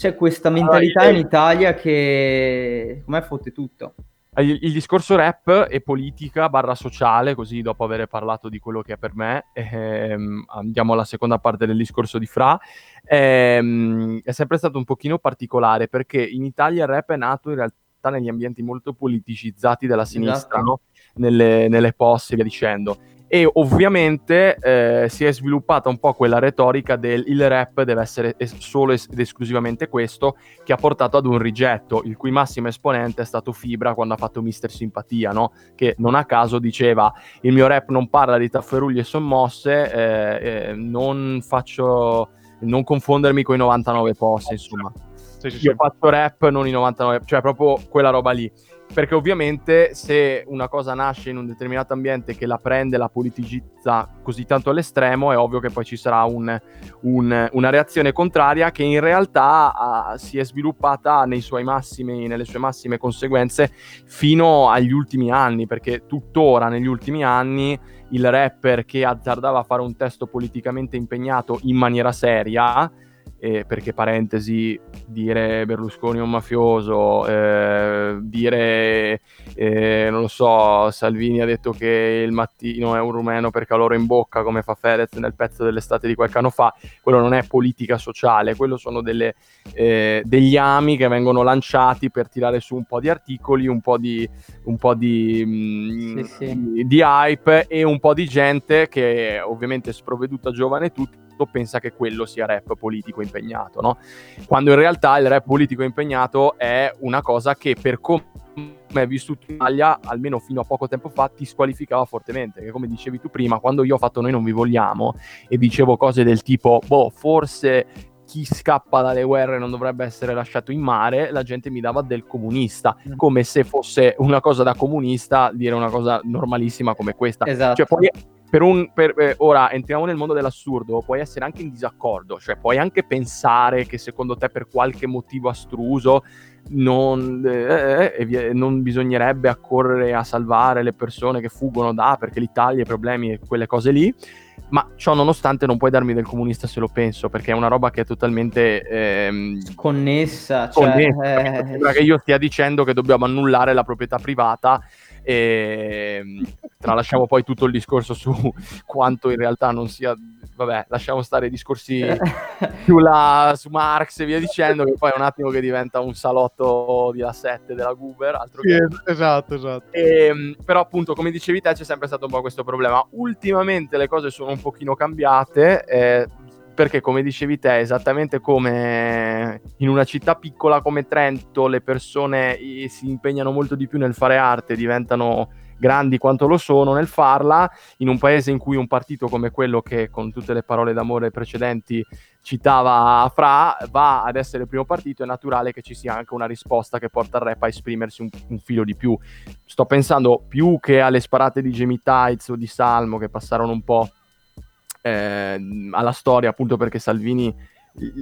c'è questa Allora, mentalità in Italia che come fotte tutto. Il, il discorso rap e politica barra sociale, così dopo aver parlato di quello che è per me, ehm, andiamo alla seconda parte del discorso di Fra, ehm, è sempre stato un pochino particolare perché in Italia il rap è nato in realtà negli ambienti molto politicizzati della sinistra, Esatto. no? nelle, nelle posse e via dicendo. E ovviamente eh, si è sviluppata un po' quella retorica del il rap deve essere es- solo ed esclusivamente questo, che ha portato ad un rigetto, il cui massimo esponente è stato Fibra quando ha fatto Mister Simpatia, no? che non a caso diceva il mio rap non parla di tafferugli e sommosse, eh, eh, non faccio non confondermi con i 99 posti, insomma. Sì, sì, sì. Io faccio rap, non i 99, cioè proprio quella roba lì. Perché ovviamente se una cosa nasce in un determinato ambiente che la prende, la politicizza così tanto all'estremo, è ovvio che poi ci sarà un- un- una reazione contraria che in realtà ah, si è sviluppata massimi, nelle sue massime conseguenze fino agli ultimi anni, perché tuttora negli ultimi anni il rapper che azzardava a fare un testo politicamente impegnato in maniera seria, eh, perché parentesi, dire Berlusconi è un mafioso, eh, dire, eh, non lo so, Salvini ha detto che il mattino è un rumeno per calore in bocca, come fa Fedez nel pezzo dell'estate di qualche anno fa, quello non è politica sociale, quello sono delle, eh, degli ami che vengono lanciati per tirare su un po' di articoli, un po' di, un po' di, mm, Sì, sì. di- di hype e un po' di gente che ovviamente sprovveduta giovane e tutto pensa che quello sia rap politico impegnato, no? Quando in realtà il rap politico impegnato è una cosa che per come è vissuto in Italia, almeno fino a poco tempo fa, ti squalificava fortemente. Che come dicevi tu prima, quando io ho fatto Noi non vi vogliamo e dicevo cose del tipo, boh, forse chi scappa dalle guerre non dovrebbe essere lasciato in mare, la gente mi dava del comunista, Mm. come se fosse una cosa da comunista dire una cosa normalissima come questa. Esatto. Cioè, poi per un, per- eh, ora entriamo nel mondo dell'assurdo, puoi essere anche in disaccordo, cioè puoi anche pensare che secondo te per qualche motivo astruso non, eh, e via- non bisognerebbe accorrere a salvare le persone che fuggono da perché l'Italia, i problemi e quelle cose lì. Ma ciò nonostante non puoi darmi del comunista se lo penso, perché è una roba che è totalmente ehm, Connessa, cioè, connessa. eh, Sembra che io stia dicendo che dobbiamo annullare la proprietà privata e tralasciamo poi tutto il discorso su <laughs> quanto in realtà non sia vabbè lasciamo stare i discorsi <laughs> più là su Marx e via dicendo che poi è un attimo che diventa un salotto di la 7 della Goober altro Sì, che es- esatto, esatto. Ehm, però appunto come dicevi te c'è sempre stato un po' questo problema ultimamente le cose sono un pochino cambiate eh, perché come dicevi te, esattamente come in una città piccola come Trento le persone si impegnano molto di più nel fare arte, diventano grandi quanto lo sono nel farla, in un paese in cui un partito come quello che con tutte le parole d'amore precedenti citava Fra va ad essere il primo partito, è naturale che ci sia anche una risposta che porta il rap a esprimersi un, un filo di più. Sto pensando più che alle sparate di Tights o di Salmo che passarono un po' eh, alla storia appunto perché Salvini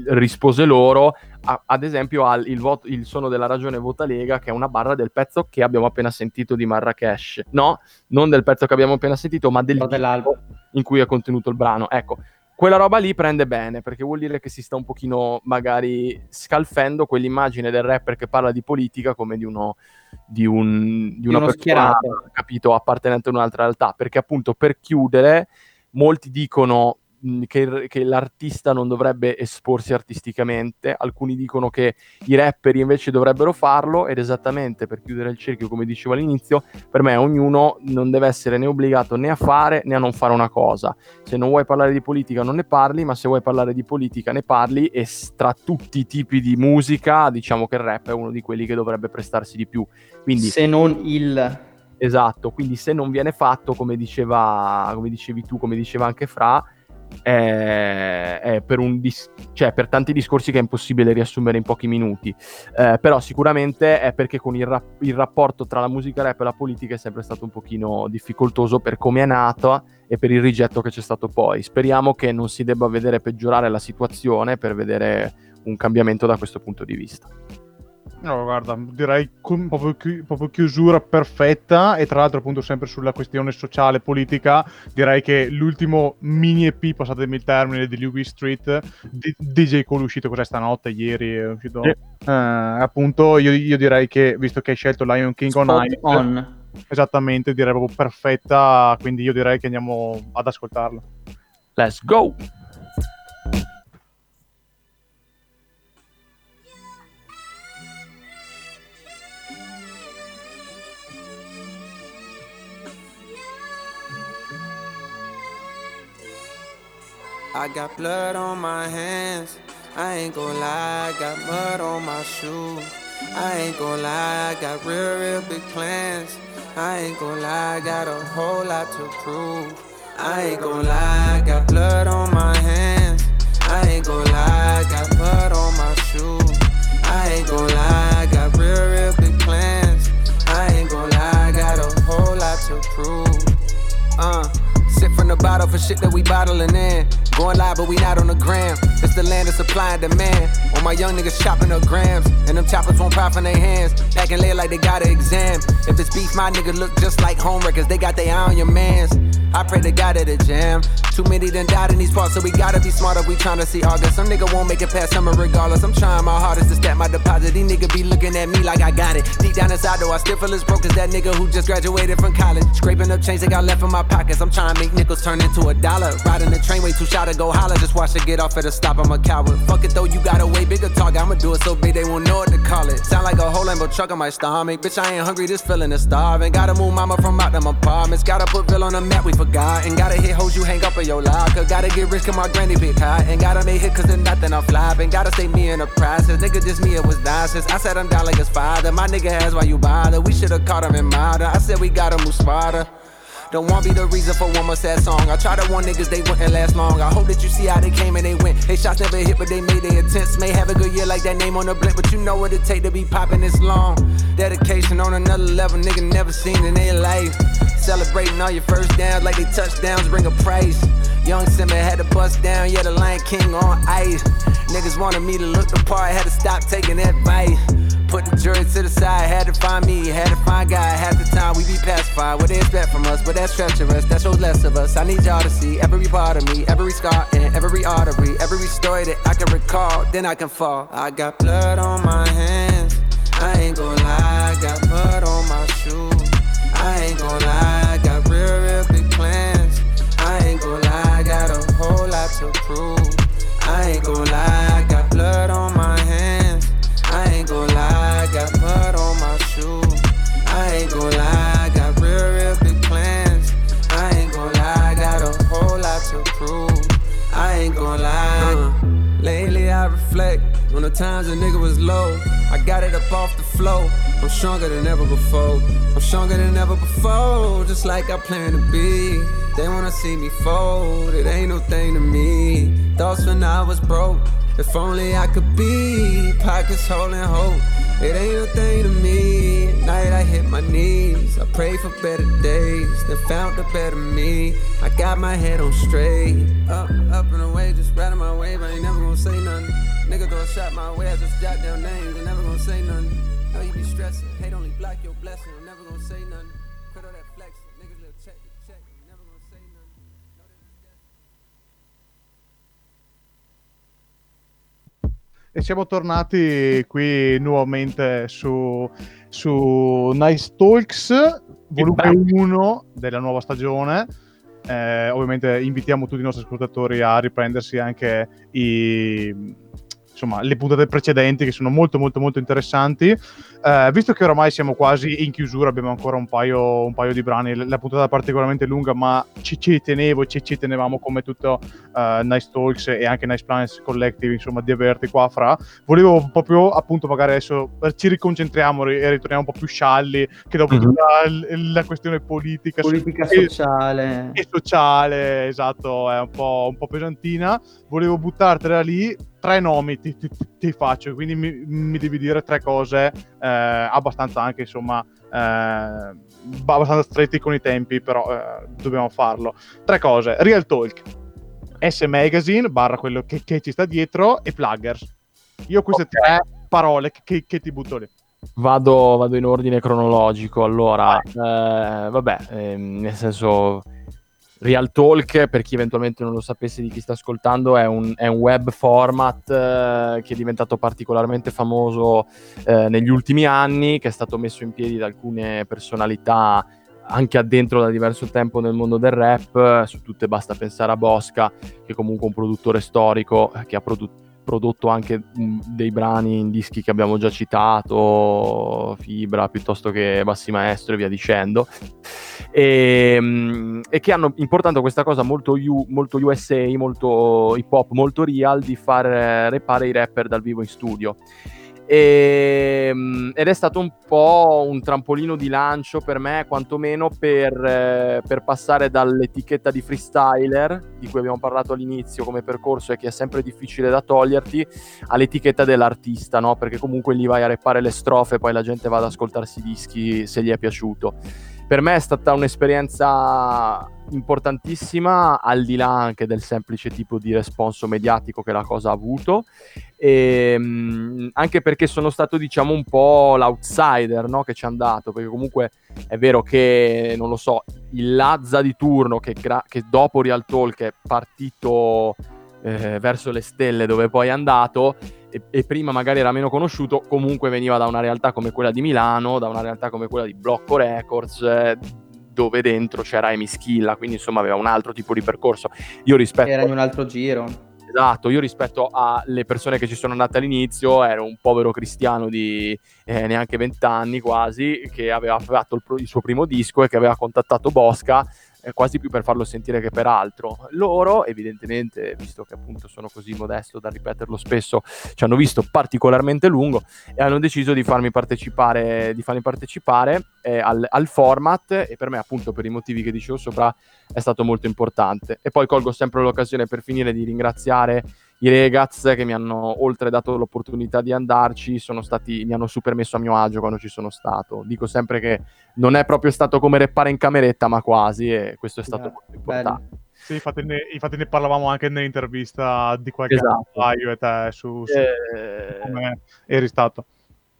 rispose loro, a, ad esempio al il, voto, il suono della ragione vota Lega, che è una barra del pezzo che abbiamo appena sentito di Marrakesh. No, non del pezzo che abbiamo appena sentito, ma del disco in cui è contenuto il brano. Ecco, quella roba lì prende bene, perché vuol dire che si sta un pochino magari scalfendo quell'immagine del rapper che parla di politica come di uno di, un, di, Di una uno persona, capito, appartenente a un'altra realtà, perché appunto per chiudere molti dicono che, che l'artista non dovrebbe esporsi artisticamente, alcuni dicono che i rapper invece dovrebbero farlo ed esattamente per chiudere il cerchio, come dicevo all'inizio, per me ognuno non deve essere né obbligato né a fare né a non fare una cosa. Se non vuoi parlare di politica non ne parli, ma se vuoi parlare di politica ne parli e tra tutti i tipi di musica diciamo che il rap è uno di quelli che dovrebbe prestarsi di più. Quindi, Se non il... Esatto, quindi se non viene fatto, come, diceva, come dicevi tu, come diceva anche Fra, è, è per, dis- cioè, per tanti discorsi che è impossibile riassumere in pochi minuti. Eh, però sicuramente è perché con il, rap- il rapporto tra la musica rap e la politica è sempre stato un pochino difficoltoso per come è nata e per il rigetto che c'è stato poi. Speriamo che non si debba vedere peggiorare la situazione per vedere un cambiamento da questo punto di vista. No, guarda, direi con proprio, chi- proprio chiusura perfetta e tra l'altro appunto sempre sulla questione sociale politica, direi che l'ultimo mini EP, passatemi il termine, di Louis Street, di- DJ Cole è uscito cos'è stanotte, ieri è uscito... Sì. Eh, appunto io, io direi che, visto che hai scelto Lion King on Spot Ice, on. esattamente, direi proprio perfetta, quindi io direi che andiamo ad ascoltarlo. Let's go! I got blood on my hands. I ain't gonna lie, I got mud on my shoes. I ain't gonna lie, I got real, real big plans. I ain't gonna lie, I got a whole lot to prove. I ain't gonna lie, I got blood on my hands. I ain't gonna lie, I got mud on my shoes. I ain't gonna lie, I got real, real big plans. I ain't gonna lie, I got a whole lot to prove. Uh, sip from the bottle for shit that we bottling in. Going live, but we not on the gram. It's the land of supply and demand. All my young niggas chopping up grams, and them choppers won't pop in their hands. Packing late like they got an exam. If it's beef, my nigga look just like home records. They got their eye on your mans. I pray to God at the jam. Too many done died in these parts, so we gotta be smarter. We tryna see August. Some nigga won't make it past summer regardless. I'm trying my hardest to stack my deposit. These niggas be looking at me like I got it. Deep down inside, though, I still feel as broke as that nigga who just graduated from college. Scraping up change they got left in my pockets. I'm trying to make nickels turn into a dollar. Riding the train way too shy to go holler. Just watch it get off at a stop. I'm a coward. Fuck it though, you got a way bigger target. I'ma do it so big they won't know what to call it. Sound like a whole Lambo truck on my stomach. Bitch, I ain't hungry, this feeling is starving. Gotta move mama from out them apartments. Gotta put Bill on the map, we forgot. And gotta hit hoes you hang up in your locker. Gotta get rich, cause my granny pick hot. And gotta make hit cause there's nothing I'm flopping. Gotta stay me in the process. Nigga, just me, it was nonsense. I said I'm down like his father. My nigga has why you bother. We should've caught him in murder. I said we gotta move smarter. Don't want be the reason for one more sad song. I tried to warn niggas they wouldn't last long. I hope that you see how they came and they went. They shots never hit, but they made their attempts. May have a good year like that name on the blimp, but you know what it take to be popping this long. Dedication on another level, nigga never seen in their life. Celebrating all your first downs like they touchdowns bring a price. Young Simba had to bust down, yeah, the Lion King on ice. Niggas wanted me to look the part, had to stop taking advice. Put the jury to the side, had to find me, had to find God. Half the time we be pacified, what they expect from us, but that's treacherous, that shows less of us. I need y'all to see every part of me, every scar and every artery, every story that I can recall, then I can fall. I got blood on my hands, I ain't gonna lie, I got blood on my. I ain't gonna lie, I got real, real big plans. I ain't gonna lie, I got a whole lot to prove. I ain't gonna lie, I got blood on my hands. I ain't gonna lie, I got mud on my shoes. I ain't gonna lie, I got real, real big plans. I ain't gonna lie, I got a whole lot to prove. I ain't gonna lie, uh-huh. lately I the times a nigga was low. I got it up off the flow. I'm stronger than ever before. I'm stronger than ever before. Just like I plan to be. They wanna see me fold. It ain't no thing to me. Thoughts when I was broke. If only I could be. Pockets holding hope. It ain't a thing to me. At night I hit my knees. I pray for better days. Then found a better me. I got my head on straight. Up, up and away, just riding my wave. I ain't never gonna say nothing. Nigga throw a shot my way. I just jot down names. I never gonna say nothing. Know you be stressing. Hate only block your blessing. I'm never gonna say nothing. E siamo tornati qui nuovamente su, su Nice Talks, volume 1 della nuova stagione. Eh, ovviamente invitiamo tutti i nostri ascoltatori a riprendersi anche i, insomma, le puntate precedenti che sono molto molto molto interessanti. Eh, visto che oramai siamo quasi in chiusura, abbiamo ancora un paio, un paio di brani, la puntata è particolarmente lunga, ma ci, ci tenevo, ci, ci tenevamo come tutto eh, Nice Talks e anche Nice Planets Collective, insomma, di averti qua fra. Volevo proprio, appunto, magari adesso eh, ci riconcentriamo e ritorniamo un po' più scialli, che dopo Mhm. tutta l- la questione politica, Politica e- sociale. e sociale, esatto, è un po', un po' pesantina. Volevo buttartela lì. Tre nomi ti, ti- ti faccio, quindi mi, mi devi dire tre cose eh, abbastanza anche, insomma, eh, abbastanza stretti con i tempi, però eh, dobbiamo farlo. Tre cose: Real Talk, S Magazine, barra quello che, che ci sta dietro, e Pluggers. Io queste tre parole che, che ti butto lì. Vado, vado in ordine cronologico. Allora, eh, vabbè, ehm, nel senso, Real Talk, per chi eventualmente non lo sapesse di chi sta ascoltando, è un, è un web format eh, che è diventato particolarmente famoso eh, negli ultimi anni, che è stato messo in piedi da alcune personalità anche addentro da diverso tempo nel mondo del rap. Su tutte basta pensare a Bosca, che è comunque un produttore storico eh, che ha produ- prodotto anche dei brani in dischi che abbiamo già citato, Fibra piuttosto che Bassi Maestro e via dicendo, e, mm, e che hanno importato questa cosa molto, U- molto USA, molto hip hop, molto real di far eh, repare i rapper dal vivo in studio. E, mm, ed è stato un po' un trampolino di lancio per me, quantomeno per, eh, per passare dall'etichetta di freestyler, di cui abbiamo parlato all'inizio come percorso e che è sempre difficile da toglierti, all'etichetta dell'artista, no? Perché comunque lì vai a repare le strofe, poi la gente va ad ascoltarsi i dischi se gli è piaciuto. Per me è stata un'esperienza importantissima, al di là anche del semplice tipo di responso mediatico che la cosa ha avuto, e, mh, anche perché sono stato diciamo un po' l'outsider no, che ci è andato, perché comunque è vero che, non lo so, il Lazza di turno che, gra- che dopo Real Talk è partito eh, verso le stelle dove poi è andato e, e prima magari era meno conosciuto, comunque veniva da una realtà come quella di Milano, da una realtà come quella di Blocco Records, eh, dove dentro c'era Amy Schilla, quindi insomma aveva un altro tipo di percorso. Io rispetto... Era in un altro giro. Esatto, io rispetto alle persone che ci sono andate all'inizio ero un povero cristiano di eh, neanche vent'anni quasi, che aveva fatto il, il suo primo disco e che aveva contattato Bosca eh, quasi più per farlo sentire che per altro. Loro, evidentemente, visto che appunto sono così modesto da ripeterlo spesso, ci hanno visto particolarmente lungo e hanno deciso di farmi partecipare, di farmi partecipare eh, al, al format e per me appunto per i motivi che dicevo sopra è stato molto importante. E poi colgo sempre l'occasione per finire di ringraziare i Regaz che mi hanno oltre dato l'opportunità di andarci, sono stati, mi hanno super messo a mio agio quando ci sono stato. Dico sempre che non è proprio stato come reppare in cameretta, ma quasi, e questo è stato molto importante. Sì, infatti ne, infatti ne parlavamo anche nell'intervista di qualche Esatto. anno fa, io e te, su, su Eh, come eri stato.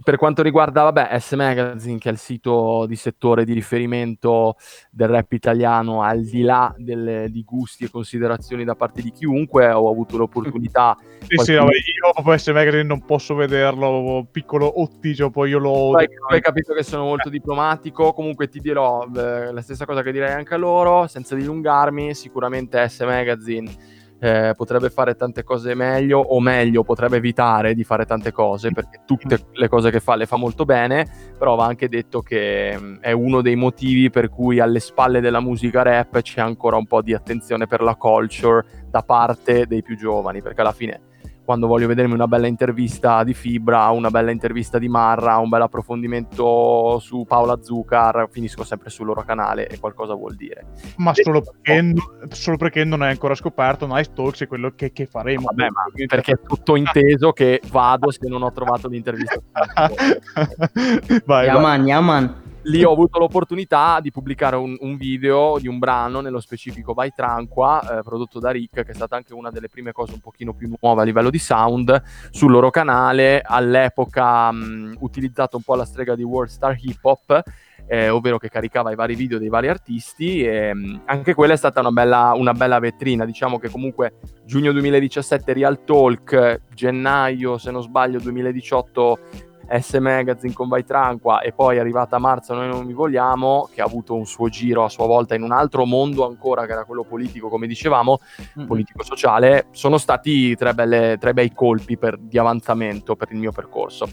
Per quanto riguarda, vabbè, S Magazine, che è il sito di settore di riferimento del rap italiano, al di là delle- di gusti e considerazioni da parte di chiunque, ho avuto l'opportunità. <laughs> Sì, sì, vabbè, io proprio S Magazine non posso vederlo, piccolo ottigio, poi io lo... Poi tu hai capito che sono molto diplomatico. Comunque ti dirò eh, la stessa cosa che direi anche a loro, senza dilungarmi. Sicuramente S Magazine eh, potrebbe fare tante cose meglio, o meglio, potrebbe evitare di fare tante cose, perché tutte le cose che fa le fa molto bene. Però va anche detto che mh, è uno dei motivi per cui alle spalle della musica rap c'è ancora un po' di attenzione per la culture da parte dei più giovani, perché alla fine quando voglio vedermi una bella intervista di Fibra, una bella intervista di Marra, un bel approfondimento su Paola Zucar, finisco sempre sul loro canale e qualcosa vuol dire. Ma solo perché, solo perché non hai ancora scoperto Nice Talks è quello che, che faremo. Vabbè, ma perché è tutto inteso che vado se non ho trovato l'intervista. <laughs> vai, Yaman, Yaman. Lì ho avuto l'opportunità di pubblicare un, un video di un brano, nello specifico Vai Tranqua, eh, prodotto da Rick, che è stata anche una delle prime cose un pochino più nuove a livello di sound, sul loro canale, all'epoca mh, utilizzato un po' alla strega di World Star Hip Hop, eh, ovvero che caricava i vari video dei vari artisti e mh, anche quella è stata una bella, una bella vetrina, diciamo che comunque giugno 2017 Real Talk, gennaio se non sbaglio 2018 S Magazine con Vai Tranqua e poi è arrivata a marzo Noi non mi vogliamo, che ha avuto un suo giro a sua volta in un altro mondo ancora, che era quello politico, come dicevamo, Mm. politico-sociale, sono stati tre, belle- tre bei colpi per- di avanzamento per il mio percorso.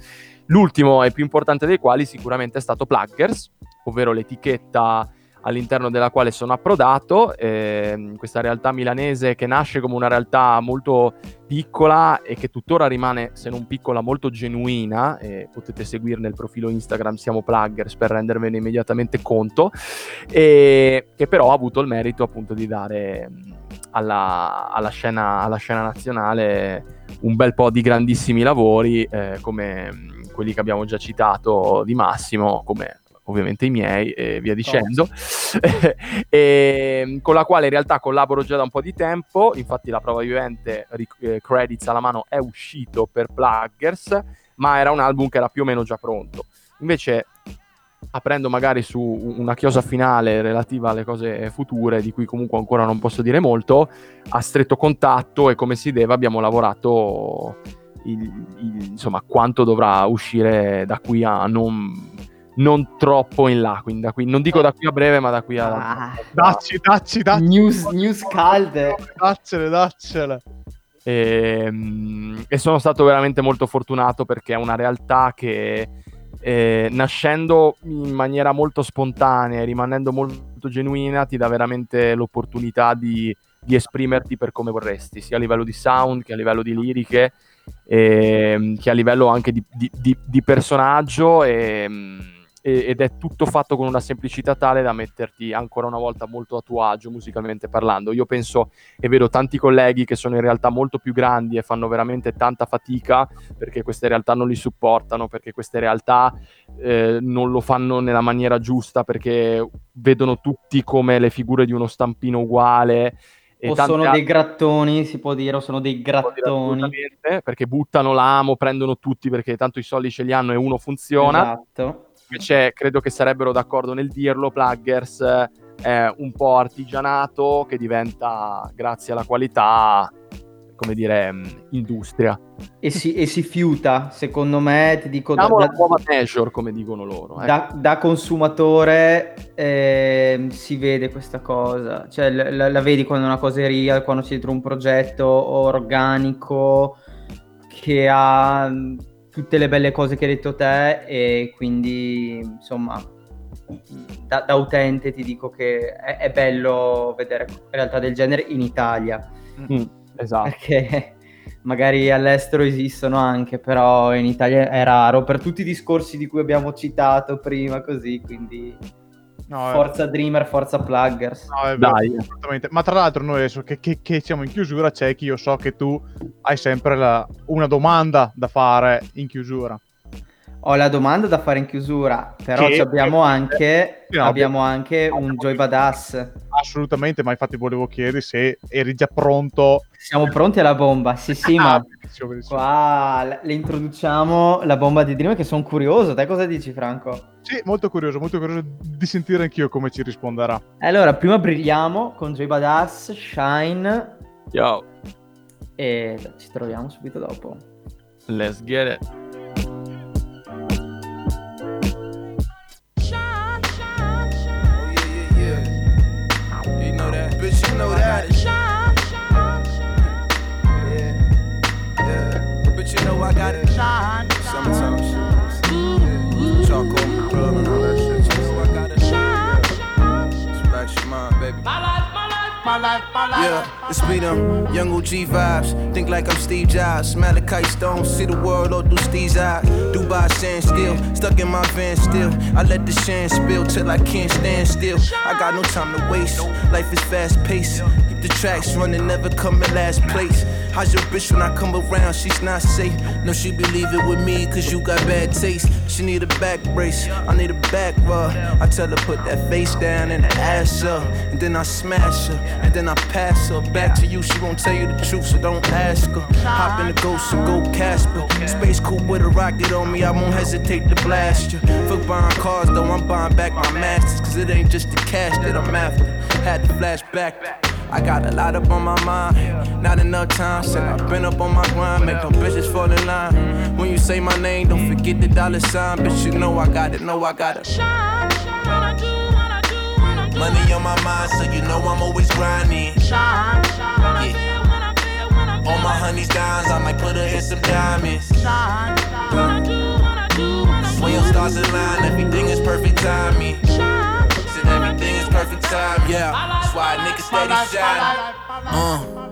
L'ultimo e più importante dei quali sicuramente è stato Pluggers, ovvero l'etichetta all'interno della quale sono approdato, ehm, questa realtà milanese che nasce come una realtà molto piccola e che tuttora rimane, se non piccola, molto genuina, e potete seguirne il profilo Instagram Siamo Pluggers per rendervene immediatamente conto, e che però ha avuto il merito appunto di dare alla, alla scena, alla scena nazionale un bel po' di grandissimi lavori, eh, come quelli che abbiamo già citato di Massimo, come ovviamente i miei e via dicendo, <laughs> e, con la quale in realtà collaboro già da un po' di tempo, infatti la prova vivente, eh, credits alla mano, è uscito per Pluggers, ma era un album che era più o meno già pronto. Invece aprendo magari su una chiosa finale relativa alle cose future, di cui comunque ancora non posso dire molto, a stretto contatto e come si deve abbiamo lavorato il- il- insomma quanto dovrà uscire da qui a non, non troppo in là, quindi da qui, non dico da qui a breve ma da qui a... Dacci, dacci, dacci. News, news calde. Daccele, daccele. E, Ehm, e sono stato veramente molto fortunato perché è una realtà che eh, nascendo in maniera molto spontanea e rimanendo molto genuina ti dà veramente l'opportunità di, di esprimerti per come vorresti, sia a livello di sound che a livello di liriche, ehm, che a livello anche di, di- di- di personaggio e, e- ed è tutto fatto con una semplicità tale da metterti ancora una volta molto a tuo agio musicalmente parlando. Io penso e vedo tanti colleghi che sono in realtà molto più grandi e fanno veramente tanta fatica perché queste realtà non li supportano, perché queste realtà eh, non lo fanno nella maniera giusta, perché vedono tutti come le figure di uno stampino uguale. O sono altre- dei grattoni, si può dire, o sono dei grattoni. assolutamente, perché buttano l'amo, prendono tutti perché tanto i soldi ce li hanno e uno funziona. Esatto. Invece credo che sarebbero d'accordo nel dirlo, Pluggers eh, è un po' artigianato che diventa, grazie alla qualità, come dire, mh, industria. E si, e si fiuta, secondo me, ti dico, da, Diamo la da- nuova measure, come dicono loro. ecco. da- da consumatore ehm, si vede questa cosa, cioè la, la vedi quando una cosa è real, quando c'è dentro un progetto organico che ha mm, tutte le belle cose che hai detto te e quindi insomma da, da utente ti dico che è, è bello vedere realtà del genere in Italia. Mm, esatto. Perché magari all'estero esistono anche, però in Italia è raro per tutti i discorsi di cui abbiamo citato prima, così, quindi No, eh. forza Dreamer, forza Pluggers. No, è vero, Dai. assolutamente. Ma tra l'altro noi adesso che, che- che siamo in chiusura, c'è chi io so che tu hai sempre la- una domanda da fare in chiusura. Ho la domanda da fare in chiusura, però Che- abbiamo anche, no, abbiamo anche un Joy Badass. Assolutamente, ma infatti volevo chiedere se eri già pronto. Siamo pronti alla bomba, sì sì, Ah, ma benissimo. qua le- le introduciamo la bomba di Dreamer che sono curioso. Te cosa dici Franco? Sì, molto curioso, molto curioso di sentire anch'io come ci risponderà. Allora, prima brilliamo con Joy Badass, Shine Yo, e ci troviamo subito dopo. let's get it. My life, my life, Yeah, it's me them young OG vibes. Think like I'm Steve Jobs. Kite stone, see the world all through Steve's eyes. Dubai stand still, stuck in my van still. I let the shine spill till I can't stand still. I got no time to waste. Life is fast paced. Keep the tracks running, never come in last place. How's your bitch when I come around? She's not safe. No, she be leaving with me cause you got bad taste. She need a back brace, I need a back rub. I tell her put that face down and ass up. And then I smash her, and then I pass her. Back to you, she won't tell you the truth, so don't ask her. Hop in the ghost and go Casper. Space cool with a rocket on me, I won't hesitate to blast you. Fuck buying cars though, I'm buying back my masters. Cause it ain't just the cash that I'm after. Had to flash back. I got a lot up on my mind, not enough time. Said I've been up on my grind, make them bitches fall in line. When you say my name, don't forget the dollar sign. Bitch, you know I got it, know I got it. Money on my mind, so you know I'm always grinding. Yeah. All my honeys dimes, I might put her in some diamonds. Sway stars align, everything is perfect timing. Said everything is perfect time, yeah. That's why niggas steady shine. Uh.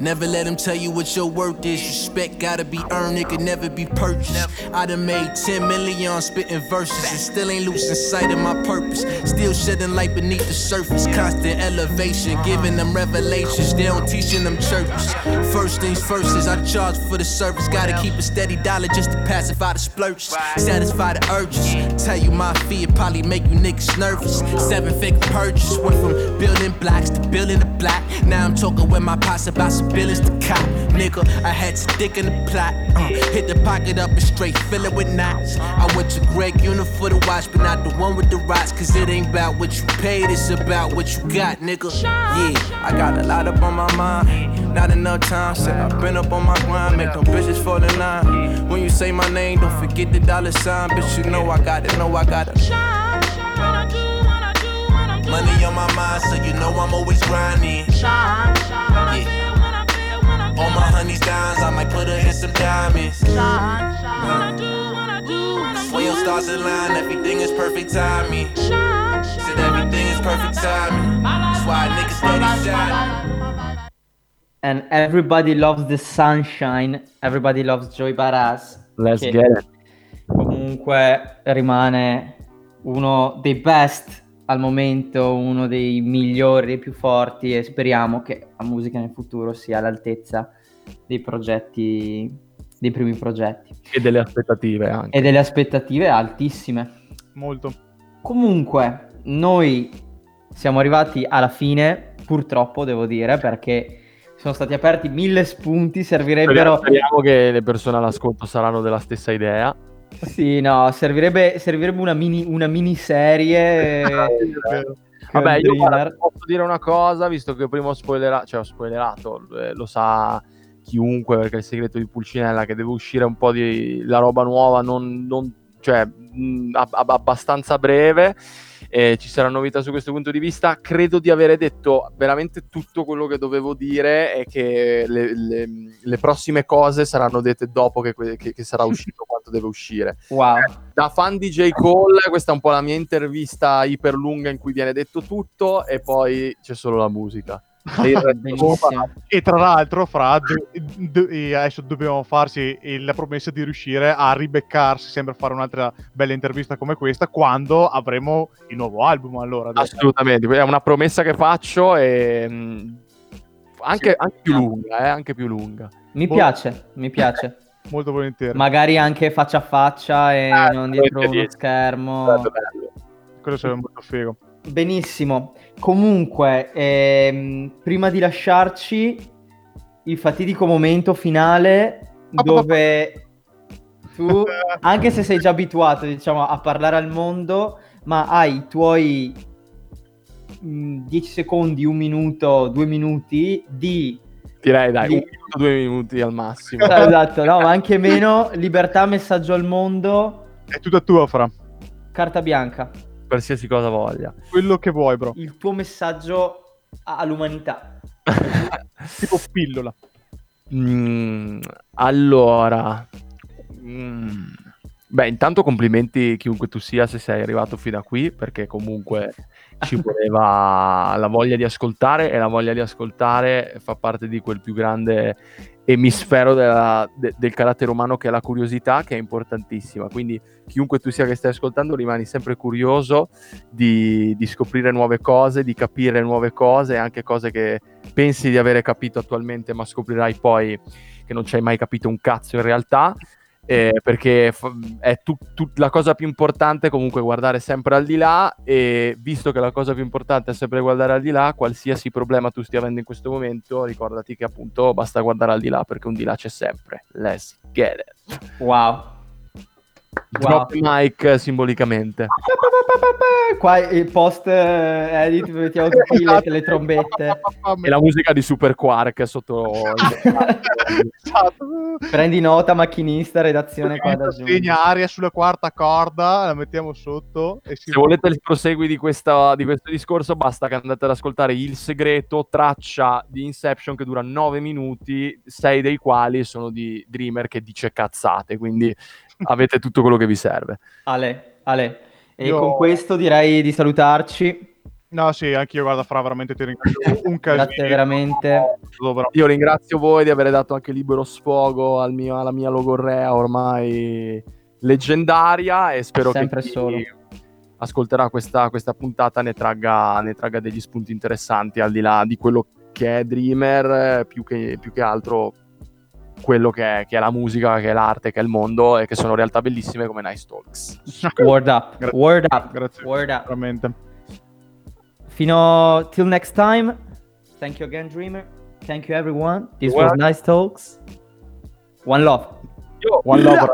Never let them tell you what your worth is. Respect gotta be earned, it could never be purchased. I done made 10 million on spitting verses and still ain't losing sight of my purpose. Still shedding light beneath the surface. Constant elevation, giving them revelations. They don't teach in them churches. First things first is I charge for the service. Gotta keep a steady dollar just to pacify the splurges. Satisfy the urges. Tell you my fee, it probably make you niggas nervous. Seven figure purchase. Went from building blocks to building the block. Now I'm talking with my posse about some billions to cop. Nigga, I had to stick in the plot. Uh, hit the pocket up and straight fill it with knots. I went to Greg Unit for the watch, but not the one with the rocks. Cause it ain't about what you paid, it's about what you got, nigga. Yeah, I got a lot up on my mind. Not enough time, said I've been up on my grind, make them bitches fall in line. When you say my name, don't forget the dollar sign, bitch. You know I got it, know I got it. Money on my mind, so you know I'm always grinding. Yeah. All my honeys dimes, I might put her in some diamonds. Sway stars align, everything is perfect timing. Said everything is perfect timing. That's why niggas steady shine. And everybody loves the sunshine, everybody loves Joy Baraz. Let's che get it. Comunque rimane uno dei best al momento, uno dei migliori e più forti e speriamo che la musica nel futuro sia all'altezza dei progetti, dei primi progetti E delle aspettative anche. e delle aspettative altissime. Molto. Comunque, noi siamo arrivati alla fine, purtroppo devo dire, perché sono stati aperti mille spunti, servirebbero... Speriamo che le persone all'ascolto saranno della stessa idea. Sì, no, servirebbe, servirebbe una, mini, una miniserie. <laughs> Vabbè, io guarda, posso dire una cosa, visto che prima ho spoilerato, cioè ho spoilerato, eh, lo sa chiunque perché il segreto di Pulcinella che deve uscire un po' di la roba nuova, non, non- cioè, mh, ab- abbastanza breve. Eh, ci sarà novità su questo punto di vista. Credo di avere detto veramente tutto quello che dovevo dire e che le, le- le prossime cose saranno dette dopo che, che- che sarà uscito quanto deve uscire. Wow. Da fan di J. Cole, questa è un po' la mia intervista iperlunga in cui viene detto tutto e poi c'è solo la musica. <laughs> E tra l'altro, Fra, do- do- adesso dobbiamo farci il- la promessa di riuscire a ribeccarsi, sempre a fare un'altra bella intervista come questa, quando avremo il nuovo album. Allora. Assolutamente, è una promessa che faccio e mh, anche, anche più lunga, eh, anche più lunga. Mi piace, mi piace. <laughs> Molto volentieri. Magari anche faccia a faccia e Eh, non dietro uno schermo. Quello sarebbe molto figo. Benissimo. Comunque, ehm, prima di lasciarci, il fatidico momento finale dove <laughs> tu, anche se sei già abituato, diciamo, a parlare al mondo, ma hai i tuoi 10 secondi, un minuto, due minuti di... Direi dai, di- un minuto, due minuti al massimo. Esatto, no, ma anche meno. Libertà, messaggio al mondo, È tutta tua, Fra. carta bianca. Qualsiasi cosa voglia. Quello che vuoi, bro. Il tuo messaggio all'umanità. <laughs> Tipo pillola. Mm, allora, mm, Beh, intanto complimenti chiunque tu sia se sei arrivato fino a qui, perché comunque ci <laughs> voleva la voglia di ascoltare e la voglia di ascoltare fa parte di quel più grande emisfero della- de- del carattere umano che è la curiosità, che è importantissima. Quindi chiunque tu sia che stai ascoltando rimani sempre curioso di, di scoprire nuove cose, di capire nuove cose, anche cose che pensi di avere capito attualmente, ma scoprirai poi che non ci hai mai capito un cazzo in realtà. Eh, perché è tu- tu- la cosa più importante comunque guardare sempre al di là e visto che la cosa più importante è sempre guardare al di là qualsiasi problema tu stia avendo in questo momento ricordati che appunto basta guardare al di là perché un di là c'è sempre let's get it Wow. Drop the mic simbolicamente. Qua il post eh, edit mettiamo tutti le, le trombette. e la musica di Super Quark sotto <laughs> Prendi nota, macchinista, redazione qua da giù. Segna aria sulla quarta corda, la mettiamo sotto e si Se volete il prosegui di, questa- di questo discorso, basta che andate ad ascoltare Il segreto, traccia di Inception che dura 9 minuti, 6 dei quali sono di Dreamer che dice cazzate, quindi avete tutto quello che vi serve. Ale, Ale. E Io- con questo direi di salutarci. No, sì, anche io guarda Fra, veramente ti ringrazio <laughs> un casino. Grazie veramente. Io ringrazio voi di aver dato anche libero sfogo al mio- alla mia logorrea ormai leggendaria e spero Sempre che chi solo. ascolterà questa, questa puntata ne tragga, ne tragga degli spunti interessanti al di là di quello che è Dreamer, eh, più che, più che altro quello che è, che è la musica, che è l'arte, che è il mondo e che sono realtà bellissime come Nice Talks. <laughs> Word up. Gra- word up. Grazie. Word up. Veramente. Fino till next time. Thank you again, Dreamer. Thank you, everyone. This You're was Nice Talks. One love. One love.